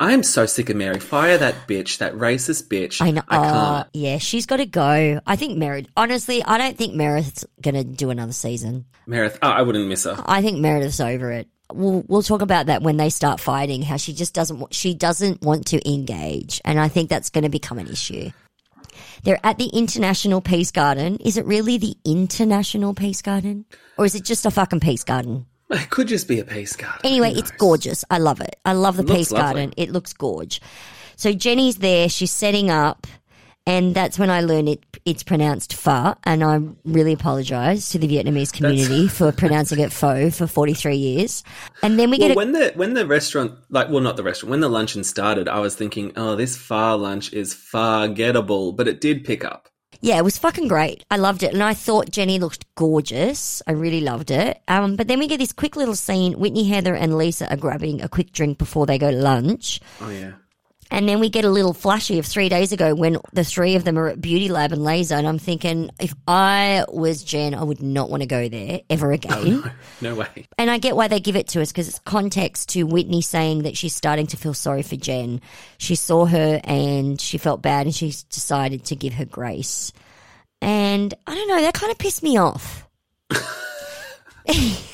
I am so sick of Mary. Fire that bitch, that racist bitch. I know. I oh, can't. yeah, she's got to go. I think Meredith. Honestly, I don't think Meredith's gonna do another season. Meredith, oh, I wouldn't miss her. I think Meredith's over it. We'll we'll talk about that when they start fighting. How she just doesn't. She doesn't want to engage, and I think that's going to become an issue. They're at the International Peace Garden. Is it really the International Peace Garden, or is it just a fucking peace garden? It could just be a peace garden. Anyway, it's gorgeous. I love it. I love the Looks Peace lovely. Garden. It looks gorge. So Jenny's there. She's setting up, and that's when I learned it. It's pronounced pho, and I really apologise to the Vietnamese community for pronouncing it pho for forty three years. And then we Well, get a, when the when the restaurant, like, well, not the restaurant, when the luncheon started, I was thinking, oh, this far lunch is far gettable, but it did pick up. Yeah, it was fucking great. I loved it. And I thought Jenny looked gorgeous. I really loved it. Um, but then we get this quick little scene. Whitney, Heather, and Lisa are grabbing a quick drink before they go to lunch. Oh yeah. And then we get a little flashy of three days ago when the three of them are at Beauty Lab and Laser. And I'm thinking, if I was Jen, I would not want to go there ever oh, again. No way. And I get why they give it to us because it's context to Whitney saying that she's starting to feel sorry for Jen. She saw her and she felt bad and she's decided to give her grace. And I don't know, that kind of pissed me off.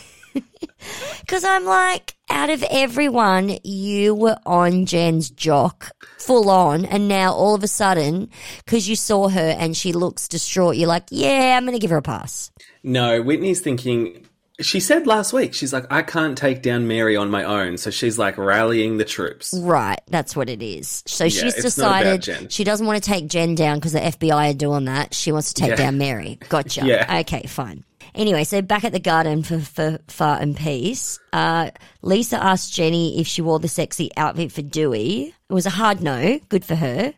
Because I'm like, out of everyone, you were on Jen's jock full on. And now all of a sudden, because you saw her and she looks distraught, you're like, yeah, I'm going to give her a pass. No, Whitney's thinking. She said last week, she's like, I can't take down Mary on my own. So she's like rallying the troops. Right, that's what it is. So Yeah, she's it's not about decided she doesn't want to take Jen down because the FBI are doing that. She wants to take Yeah. down Mary. Gotcha. Yeah. Okay, fine. Anyway, so back at the garden for, for Far and Peace, uh, Lisa asked Jenny if she wore the sexy outfit for Duy. It was a hard no. Good for her.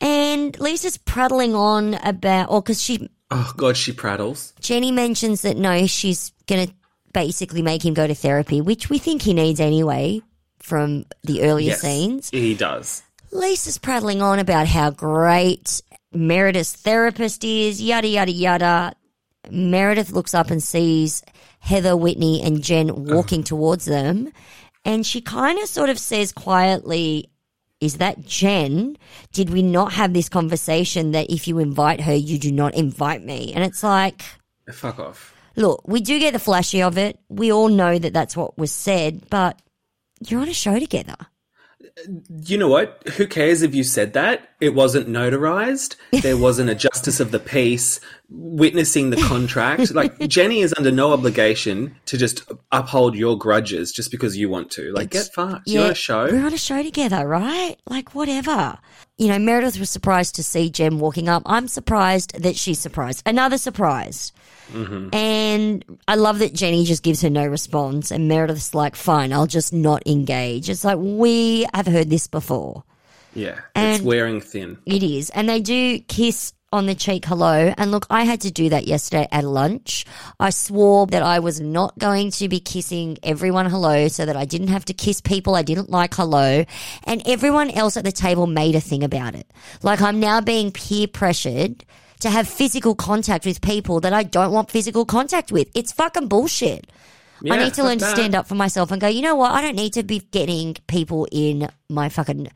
And Lisa's prattling on about, or because she Oh, God, she prattles. Jenny mentions that no, she's going to basically make him go to therapy, which we think he needs anyway from the earlier Yes, scenes. he does. Lisa's prattling on about how great Meredith's therapist is, yada, yada, yada. Meredith looks up and sees Heather, Whitney, and Jen walking towards them. And she kind of sort of says quietly, Is that Jen? Did we not have this conversation that if you invite her, you do not invite me? And it's like, Fuck off. look, we do get the flashy of it. We all know that that's what was said, but you're on a show together. You know what? Who cares if you said that? It wasn't notarized. There wasn't a justice of the peace witnessing the contract. like Jenny is under no obligation to just uphold your grudges just because you want to. Like get fucked. You're on a show. We're on a show together, right? Like, whatever. You know, Meredith was surprised to see Jen walking up. I'm surprised that she's surprised. Another surprise. Mm-hmm. And I love that Jenny just gives her no response, and Meredith's like, fine, I'll just not engage. It's like, we have heard this before. Yeah. And- it's wearing thin. It is. And they do kiss on the cheek hello. And look, I had to do that yesterday at lunch. I swore that I was not going to be kissing everyone hello so that I didn't have to kiss people I didn't like hello. And everyone else at the table made a thing about it. Like I'm now being peer pressured to have physical contact with people that I don't want physical contact with. It's fucking bullshit. I need to learn to stand up for myself and go, you know what? I don't need to be getting people in my fucking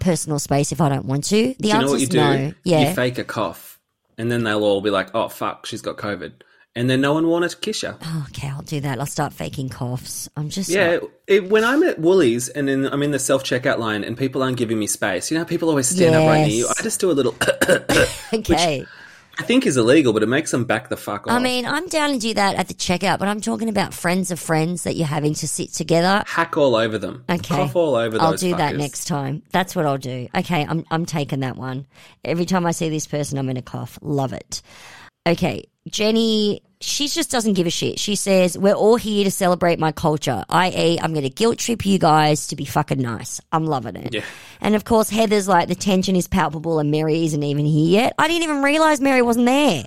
personal space if I don't want to. The Do you know answer's what you do? no. Yeah. You fake a cough, and then they'll all be like, "Oh fuck, she's got COVID," and then no one wanted to kiss you. Oh, okay, I'll do that. I'll start faking coughs. I'm just Yeah, not- it, when I'm at Woolies and then I'm in the self checkout line and people aren't giving me space, you know, how people always stand up right near you. I just do a little. okay. I think is illegal, but it makes them back the fuck off. I mean, I'm down to do that at the checkout, but I'm talking about friends of friends that you're having to sit together. hack all over them. Okay. cough all over I'll do that next time. That's what I'll do. Okay, I'm I'm taking that one. Every time I see this person, I'm going to cough. Love it. Okay, Jenny, she just doesn't give a shit. She says, We're all here to celebrate my culture, i.e., I'm going to guilt trip you guys to be fucking nice. I'm loving it. Yeah. And of course, Heather's like, The tension is palpable and Mary isn't even here yet. I didn't even realize Mary wasn't there.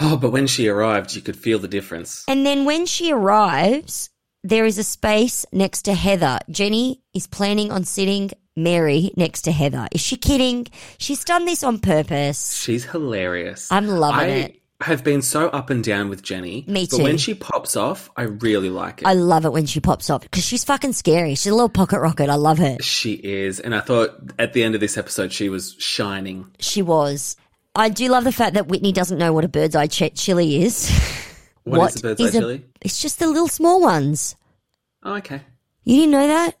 Oh, but when she arrived, you could feel the difference. And then when she arrives, there is a space next to Heather. Jenny is planning on sitting Mary next to Heather. Is she kidding? She's done this on purpose. She's hilarious. I'm loving I it. have been so up and down with Jenny. Me too. But when she pops off, I really like it. I love it when she pops off because she's fucking scary. She's a little pocket rocket. I love her. she is, and I thought at the end of this episode she was shining. She was. I do love the fact that Whitney doesn't know what a bird's eye ch- chili is. what is the bird's eye a- chili? It's just the little small ones. Oh, okay. You didn't know that?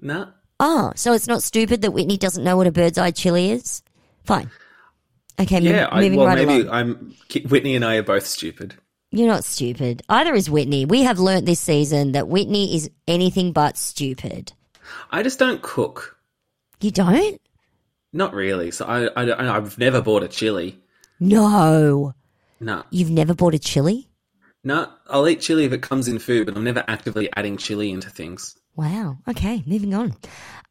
No. Oh, so it's not stupid that Whitney doesn't know what a bird's eye chili is? Fine. Okay, mo- Yeah, I, moving well, right maybe along. I'm. Whitney and I are both stupid. You're not stupid. Either is Whitney. We have learnt this season that Whitney is anything but stupid. I just don't cook. You don't? Not really. So I, I, I've never bought a chili. No. No, You've never bought a chili? no. I'll eat chili if it comes in food, but I'm never actively adding chili into things. Wow. Okay, moving on.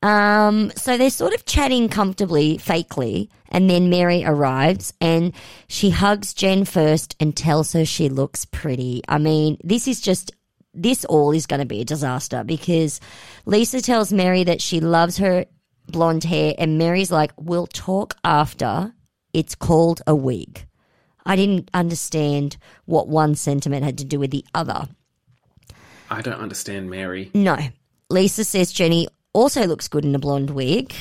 Um, so they're sort of chatting comfortably, fakely, and then Mary arrives and she hugs Jen first and tells her she looks pretty. I mean, this is just this all is going to be a disaster because Lisa tells Mary that she loves her blonde hair, and Mary's like, "We'll talk after." It's called a wig. I didn't understand what one sentiment had to do with the other. I don't understand Mary. No. Lisa says Jenny also looks good in a blonde wig.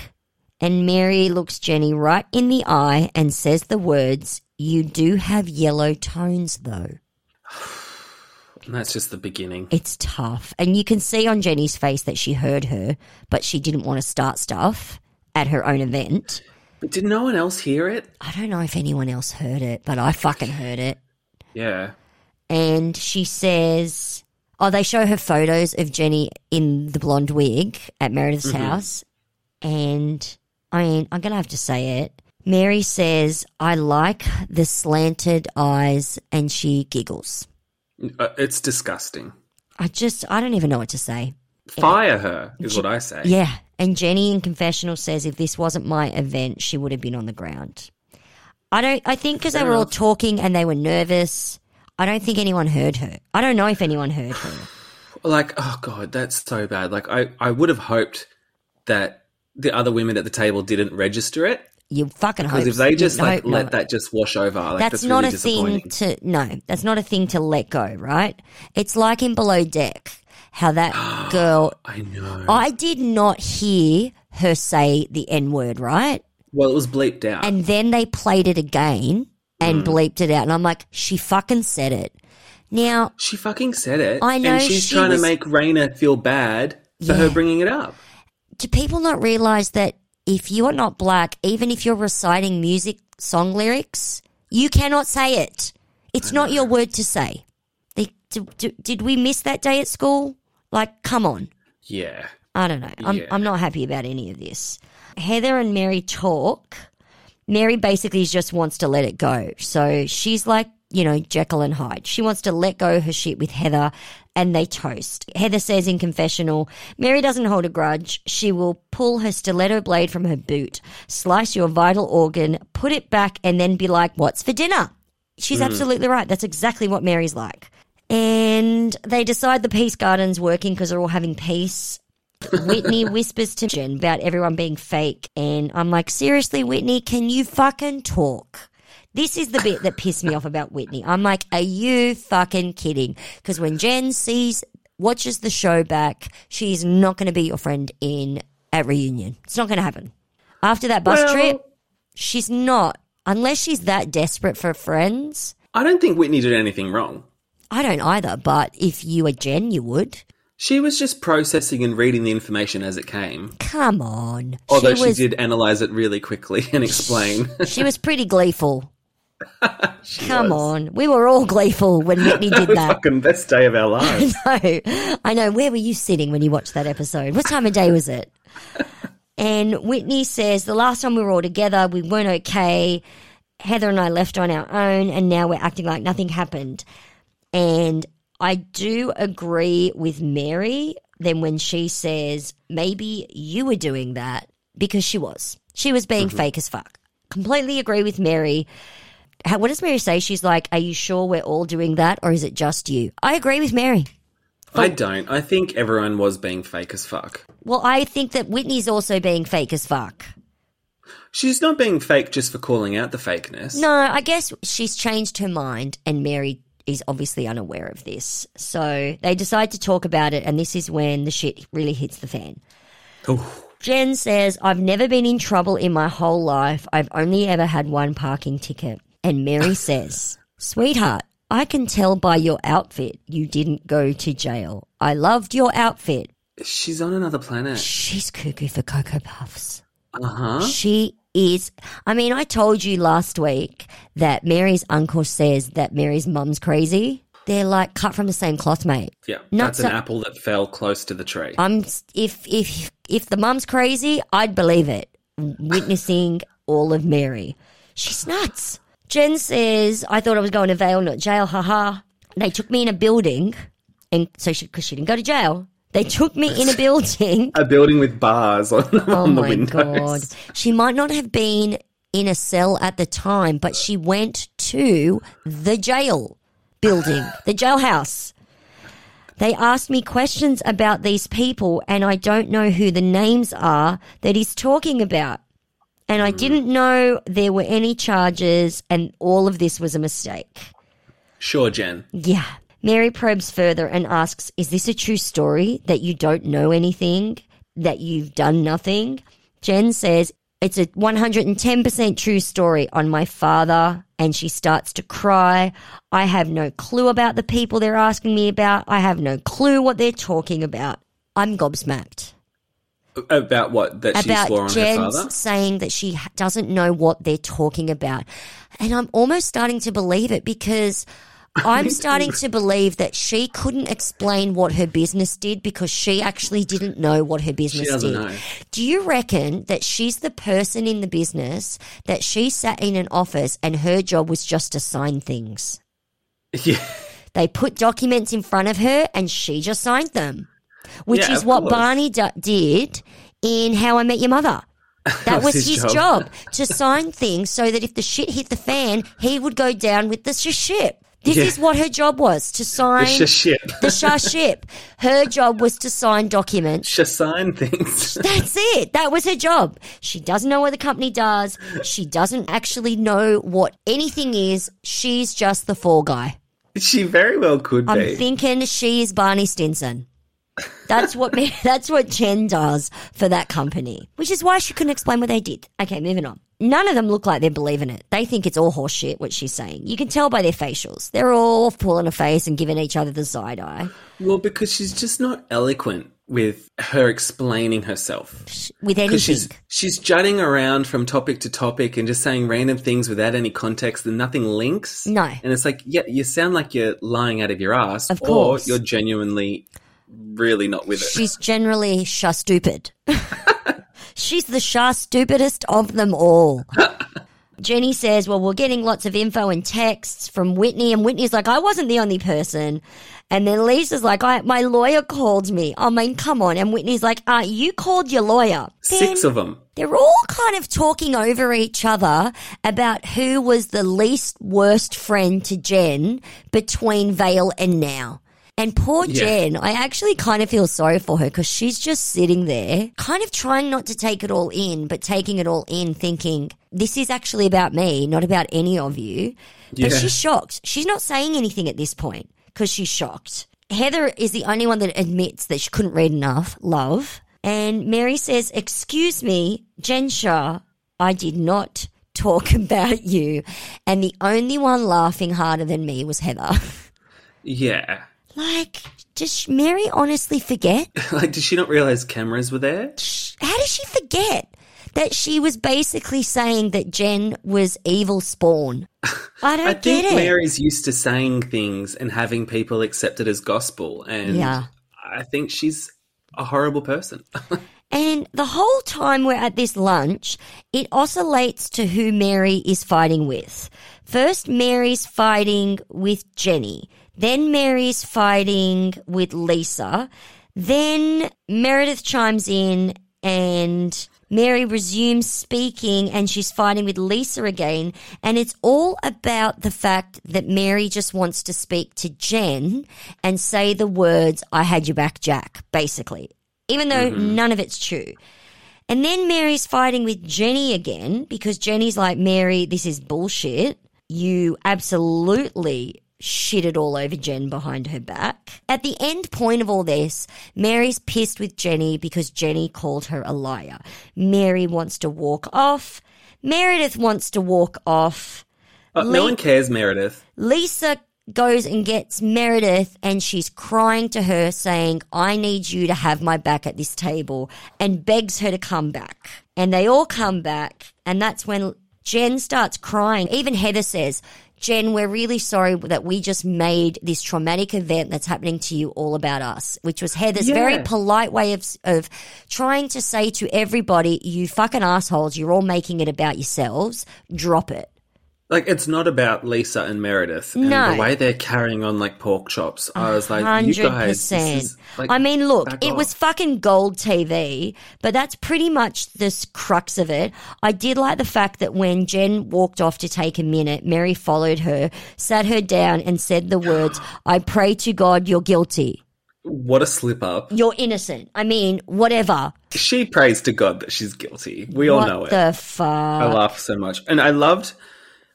And Mary looks Jenny right in the eye and says the words, You do have yellow tones, though. And that's just the beginning. It's tough. And you can see on Jenny's face that she heard her, but she didn't want to start stuff at her own event. But did no one else hear it? I don't know if anyone else heard it, but I fucking heard it. Yeah. and she says, "Oh, they show her photos of Jenny in the blonde wig at Meredith's house." And I mean, I'm gonna have to say it. Mary says, "I like the slanted eyes," and she giggles. Uh, it's disgusting. I just, I don't even know what to say. Fire her, is what I say. Yeah, and Jenny in confessional says, "If this wasn't my event, she would have been on the ground." I don't. I think because they were all talking and they were nervous. I don't think anyone heard her. I don't know if anyone heard her. Like, oh god, that's so bad. Like, I, I would have hoped that the other women at the table didn't register it You fucking hope. because if they just like let that just wash over, like that's, that's, not really a thing to no. That's not a thing to let go. Right? It's like in Below Deck, how that girl. I know. I did not hear her say the n word. Right? well, it was bleeped out. And then they played it again Mm. and bleeped it out, and I'm like, she fucking said it. Now she fucking said it. I know and she's she trying was- to make Rayna feel bad for her bringing it up. do people not realize that if you are not black, even if you're reciting music song lyrics, you cannot say it. It's not your word to say. They, d d did we miss that day at school? Like, come on. Yeah. I don't know. I'm, Yeah. I'm not happy about any of this. Heather and Mary talk. Mary basically just wants to let it go. So she's like, you know, Jekyll and Hyde. She wants to let go her shit with Heather and they toast. Heather says in confessional, Mary doesn't hold a grudge. She will pull her stiletto blade from her boot, slice your vital organ, put it back, and then be like, What's for dinner? She's mm. absolutely right. That's exactly what Mary's like. And they decide the peace garden's working because they're all having peace. Whitney whispers to Jen about everyone being fake, and I'm like, seriously, Whitney, can you fucking talk? This is the bit that pissed me off about Whitney. I'm like, are you fucking kidding? Because when Jen sees, watches the show back, she's not going to be your friend in at reunion. It's not going to happen. After that bus Well- trip, she's not. Unless she's that desperate for friends, I don't think Whitney did anything wrong. I don't either. But if you were Jen, you would. She was just processing and reading the information as it came. Come on. Although she, was, did analyze it really quickly and explain. She was pretty gleeful. Come was. on. We were all gleeful when Whitney did that. Fucking best day of our lives. I know. I know. Where were you sitting when you watched that episode? What time of day was it? And Whitney says the last time we were all together, we weren't okay. Heather and I left on our own, and now we're acting like nothing happened. And I do agree with Mary then when she says maybe you were doing that because she was. She was being mm-hmm. fake as fuck. Completely agree with Mary. How, what does Mary say? She's like, Are you sure we're all doing that or is it just you? I agree with Mary. I don't. I think everyone was being fake as fuck. Well, I think that Whitney's also being fake as fuck. She's not being fake just for calling out the fakeness. No, I guess she's changed her mind, and Mary is obviously unaware of this. So they decide to talk about it, and this is when the shit really hits the fan. Oh, Jen says, I've never been in trouble in my whole life. I've only ever had one parking ticket. And Mary says, Sweetheart, I can tell by your outfit you didn't go to jail. I loved your outfit. she's on another planet. She's cuckoo for Cocoa Puffs. Uh huh. She is. I mean, I told you last week that Mary's uncle says that Mary's mum's crazy. They're like cut from the same cloth, mate. Yeah, Not that's so- an apple that fell close to the tree. I'm if if if the mum's crazy, I'd believe it. Witnessing all of Mary, she's nuts. Jen says, "I thought I was going to Vail, not jail. Haha." They took me in a building, and so she because she didn't go to jail, They took me in a building. A building with bars on, Oh on the my god. She might not have been in a cell at the time, but she went to the jail building, the jailhouse. They asked me questions about these people, and I don't know who the names are that he's talking about. And I hmm. didn't know there were any charges, and all of this was a mistake. Sure, Jen. Yeah. Mary probes further and asks, Is this a true story that you don't know anything, that you've done nothing? Jen says, It's a 110% true story on my father. And she starts to cry. I have no clue about the people they're asking me about. I have no clue what they're talking about. I'm gobsmacked About what? That she about swore on her father? saying that she doesn't know what they're talking about. And I'm almost starting to believe it because I'm starting to believe that she couldn't explain what her business did because she actually didn't know what her business did. know. Do you reckon that she's the person in the business that she sat in an office and her job was just to sign things? Yeah. They put documents in front of her and she just signed them, which Yeah, is what course. Barney d- did in How I Met Your Mother. That was his, his job. job. to sign things so that if the shit hit the fan, he would go down with the sh- ship. This Yeah. is what her job was to sign The sh- ship. the ship. Her job was to sign documents. She sign things. That's it. That was her job. She doesn't know what the company does. She doesn't actually know what anything is. She's just the fall guy. she very well could I'm be. thinking she is Barney Stinson. That's what me, that's what Jen does for that company, which is why she couldn't explain what they did. Okay, moving on. None of them look like they're believing it. They think it's all horseshit what she's saying. You can tell by their facials. They're all pulling a face and giving each other the side eye well, because she's just not eloquent with her explaining herself. with anything. Because she's she's jutting around from topic to topic and just saying random things without any context and nothing links. No. And it's like, yeah, you sound like you're lying out of your ass, Of or course. you're genuinely really not with it. She's generally sha stupid. She's the sha stupidest of them all. Jenny says, Well, we're getting lots of info and texts from Whitney, and Whitney's like, I wasn't the only person. And then Lisa's like, I, My lawyer called me. I mean, come on. And Whitney's like, uh, You called your lawyer. Six Then of them. They're all kind of talking over each other about who was the least worst friend to Jen between Vail and now. And poor Yeah. Jen, I actually kind of feel sorry for her because she's just sitting there, kind of trying not to take it all in, but taking it all in, thinking, this is actually about me, not about any of you. But Yeah. she's shocked. She's not saying anything at this point because she's shocked. Heather is the only one that admits that she couldn't read enough, love. And Mary says, Excuse me, Jen Shah, I did not talk about you. And the only one laughing harder than me was Heather. Yeah. Like, does Mary honestly forget? like, did she not realize cameras were there? How does she forget that she was basically saying that Jen was evil spawn? I don't I get think it. Mary's used to saying things and having people accept it as gospel, and Yeah. I think she's a horrible person. And the whole time we're at this lunch, it oscillates to who Mary is fighting with. First, Mary's fighting with Jenny. Then Mary's fighting with Lisa. Then Meredith chimes in and Mary resumes speaking and she's fighting with Lisa again. And it's all about the fact that Mary just wants to speak to Jen and say the words, I had your back, Jack, basically even though mm-hmm. none of it's true. And then Mary's fighting with Jenny again because Jenny's like, Mary, this is bullshit. You absolutely shitted all over Jen behind her back. At the end point of all this, Mary's pissed with Jenny because Jenny called her a liar. Mary wants to walk off. Meredith wants to walk off. Uh, no one cares, Meredith. Lisa goes and gets Meredith and she's crying to her saying, I need you to have my back at this table and begs her to come back. And they all come back and that's when Jen starts crying. Even Heather says, Jen, we're really sorry that we just made this traumatic event that's happening to you all about us, which was Heather's Yeah. very polite way of, of trying to say to everybody, you fucking assholes, you're all making it about yourselves. Drop it. Like it's not about Lisa and Meredith and No. the way they're carrying on like pork chops. I was like, you Hundred guys, is, like, I mean, look, it was fucking gold TV, but that's pretty much the crux of it. I did like the fact that when Jen walked off to take a minute, Mary followed her, sat her down, and said the words, "I pray to God, you're guilty, what a slip up. you're innocent." I mean, whatever. She prays to God that she's guilty. We all what know it. the fuck? I laugh so much, and I loved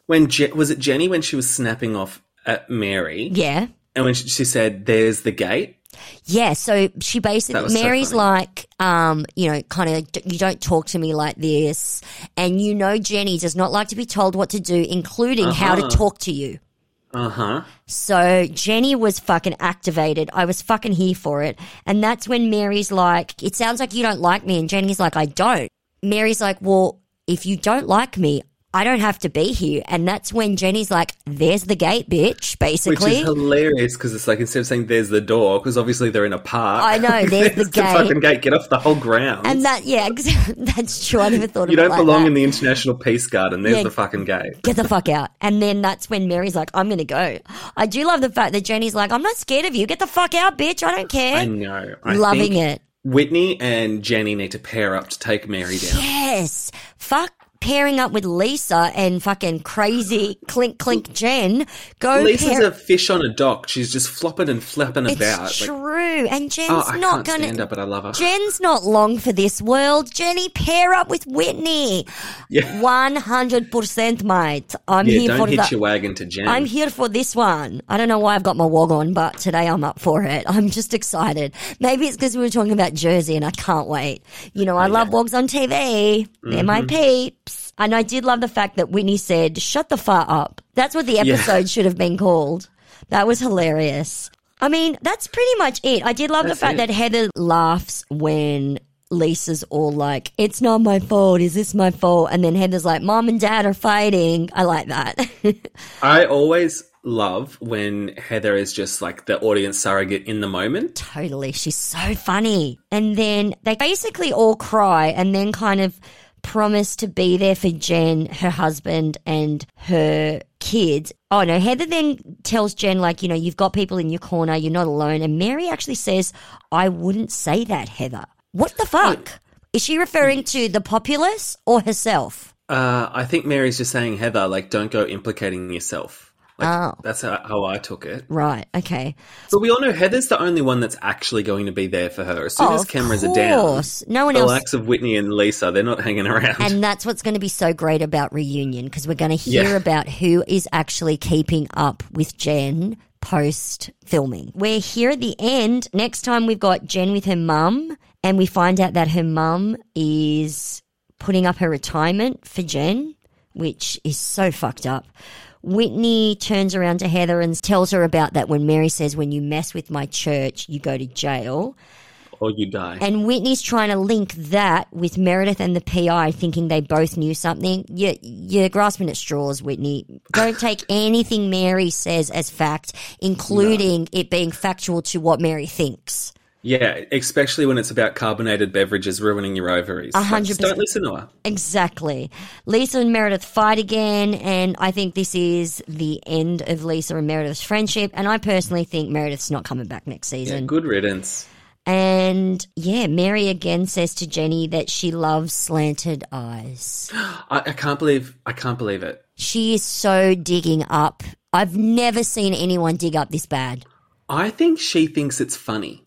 when Je- was it Jenny when she was snapping off at Mary, yeah. and when she, she said, "There's the gate." Yeah, so she basically was so Mary's like, um, you know, kind of you don't talk to me like this, and you know Jenny does not like to be told what to do, including how to Uh-huh. talk to you. Uh huh. So Jenny was fucking activated. I was fucking here for it, and that's when Mary's like, "It sounds like you don't like me," and Jenny's like, "I don't." Mary's like, "Well, if you don't like me." I don't have to be here. And that's when Jenny's like, there's the gate, bitch, basically. Which is hilarious because it's like instead of saying "There's the door," because obviously they're in a park. I know, there's the gate. fucking gate. Get off the whole ground. and that, yeah, that's true. I never thought you don't like belong that. in the International Peace Garden. There's Yeah. the fucking gate. get the fuck out. And then that's when Mary's like, I'm going to go. I do love the fact that Jenny's like, I'm not scared of you. Get the fuck out, bitch. I don't care. I know. I Loving it. Whitney and Jenny need to pair up to take Mary down. Yes. Fuck pairing up with Lisa and fucking crazy clink clink Jen. Go Lisa's pair. a fish on a dock. She's just flopping and flapping it's about. Like, true. and ah, Jen's oh, not going stand her, to. but I love her. Jen's not long for this world. Jenny, pair up with Whitney. Yeah. 100% mate. I'm yeah, here don't for hitch that. your wagon to Jen. I'm here for this one. I don't know why I've got my wog on, but today I'm up for it. I'm just excited. Maybe it's because we were talking about Jersey and I can't wait. You know, I oh, love wogs on TV. They're my mm-hmm. peeps. And I did love the fact that Whitney said, shut the fuck up. That's what the episode should have been called. That was hilarious. I mean, that's pretty much it. I did love That's the fact it. that Heather laughs when Lisa's all like, it's not my fault. Is this my fault? And then Heather's like, mom and dad are fighting. I like that. I always love when Heather is just like the audience surrogate in the moment. Totally. She's so funny. And then they basically all cry and then kind of promise to be there for Jen, her husband, and her kids. Oh no, Heather then tells Jen, like, you know, you've got people in your corner, you're not alone. And Mary actually says, I wouldn't say that, Heather. What the fuck? Is she referring to the populace or herself? Uh, I think Mary's just saying, Heather, like, don't go implicating yourself. Like, Oh. That's how, how I took it. Right, okay. So we all know Heather's the only one that's actually going to be there for her. As soon Oh, as cameras are down, course. No one the else likes of Whitney and Lisa, they're not hanging around. And that's what's going to be so great about Reunion because we're going to hear Yeah. about who is actually keeping up with Jen post filming. We're here at the end. Next time we've got Jen with her mum, and we find out that her mum is putting up her retirement for Jen, which is so fucked up. Whitney turns around to Heather and tells her about that when Mary says, When you mess with my church, you go to jail. or you die. And Whitney's trying to link that with Meredith and the PI, thinking they both knew something. You're, you're grasping at straws, Whitney. Don't take anything Mary says as fact, including it being factual to what Mary thinks. Yeah, especially when it's about carbonated beverages ruining your ovaries. Like, hundred just don't listen to her. Exactly. Lisa and Meredith fight again, and I think this is the end of Lisa and Meredith's friendship. And I personally think Meredith's not coming back next Yeah, season. good riddance. And yeah, Mary again says to Jenny that she loves slanted eyes. I, I can't believe I can't believe it. She is so digging up. I've never seen anyone dig up this bad. I think she thinks it's funny,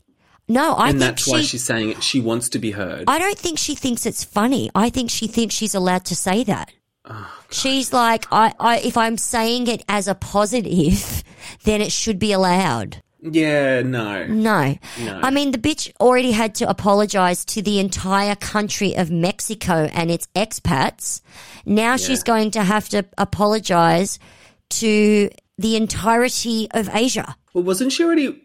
No, I and think that's she. why she's saying it. She wants to be heard. I don't think she thinks it's funny. I think she thinks she's allowed to say that. Oh, she's like, I, I, if I'm saying it as a positive, then it should be allowed. yeah, no. No. No. I mean, the bitch already had to apologize to the entire country of Mexico and its expats. Now she's going to have to apologize to the entirety of Asia. Well, wasn't she already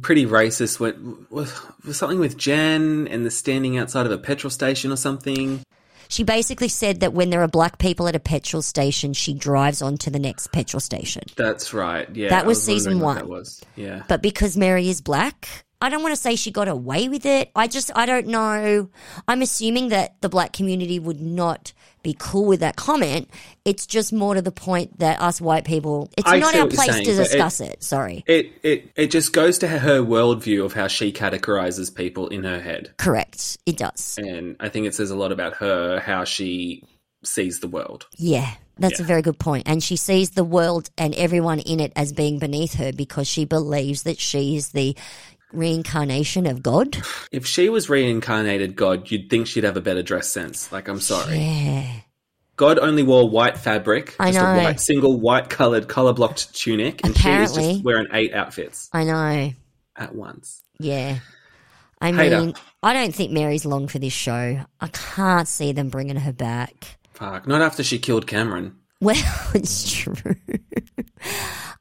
pretty racist? When was, was something with Jen and the standing outside of a petrol station or something? She basically said that when there are black people at a petrol station, she drives on to the next petrol station. That's right. Yeah, That I was season one. Was yeah. But because Mary is black, I don't want to say she got away with it. I just, I don't know. I'm assuming that the black community would not be cool with that comment. It's just more to the point that us white people, it's I not our place saying, to but it- discuss it. Sorry. It it it just goes to her worldview of how she categorizes people in her head, Correct. It does. and I think it says a lot about her how she sees the world. Yeah. That's a very good point. And she sees the world and everyone in it as being beneath her because she believes that she is the reincarnation of God. If she was reincarnated God, you'd think she'd have a better dress sense. Like, I'm sorry. Yeah. God only wore white fabric, I just know. a white, single white colored, color blocked tunic, and she Apparently. was just wearing eight outfits I know. at once. Yeah. I Hater. mean, I don't think Mary's long for this show. I can't see them bringing her back. Fuck. Not after she killed Cameron. Well, it's true.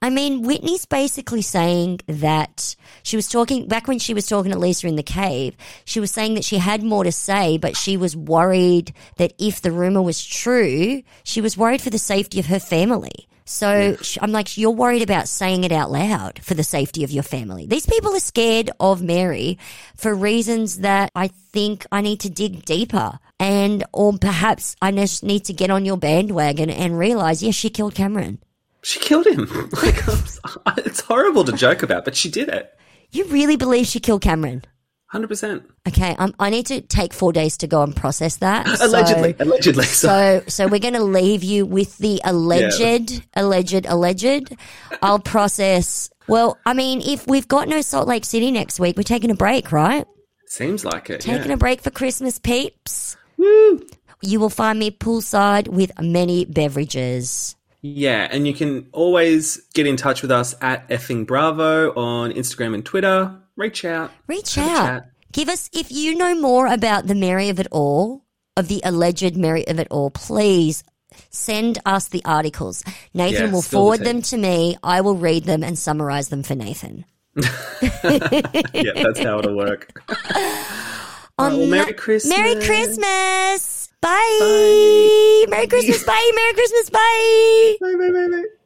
I mean, Whitney's basically saying that she was talking back when she was talking to Lisa in the cave. She was saying that she had more to say, but she was worried that if the rumor was true, she was worried for the safety of her family. So I'm like, you're worried about saying it out loud for the safety of your family. These people are scared of Mary for reasons that I think I need to dig deeper. And, or perhaps I just need to get on your bandwagon and realize, yes, she killed Cameron. She killed him. like, it's horrible to joke about, but she did it. You really believe she killed Cameron? 100%. Okay, um, I need to take four days to go and process that. So- Allegedly. Allegedly. So, So, so we're going to leave you with the alleged, alleged, alleged. I'll process. Well, I mean, if we've got no Salt Lake City next week, we're taking a break, right? seems like it. Taking yeah. a break for Christmas, peeps. Woo. You will find me poolside with many beverages. Yeah, and you can always get in touch with us at effing bravo on Instagram and Twitter. Reach out. Reach out. Give us, if you know more about the Mary of it all, of the alleged Mary of it all, please send us the articles. Nathan Yeah, will spill the forward them to me. I will read them and summarize them for Nathan. Yeah, that's how it'll work. On well, Merry Christmas. Merry Christmas. Bye. Bye. Merry Christmas. Bye. Merry Christmas. Bye. Bye, bye, bye, bye.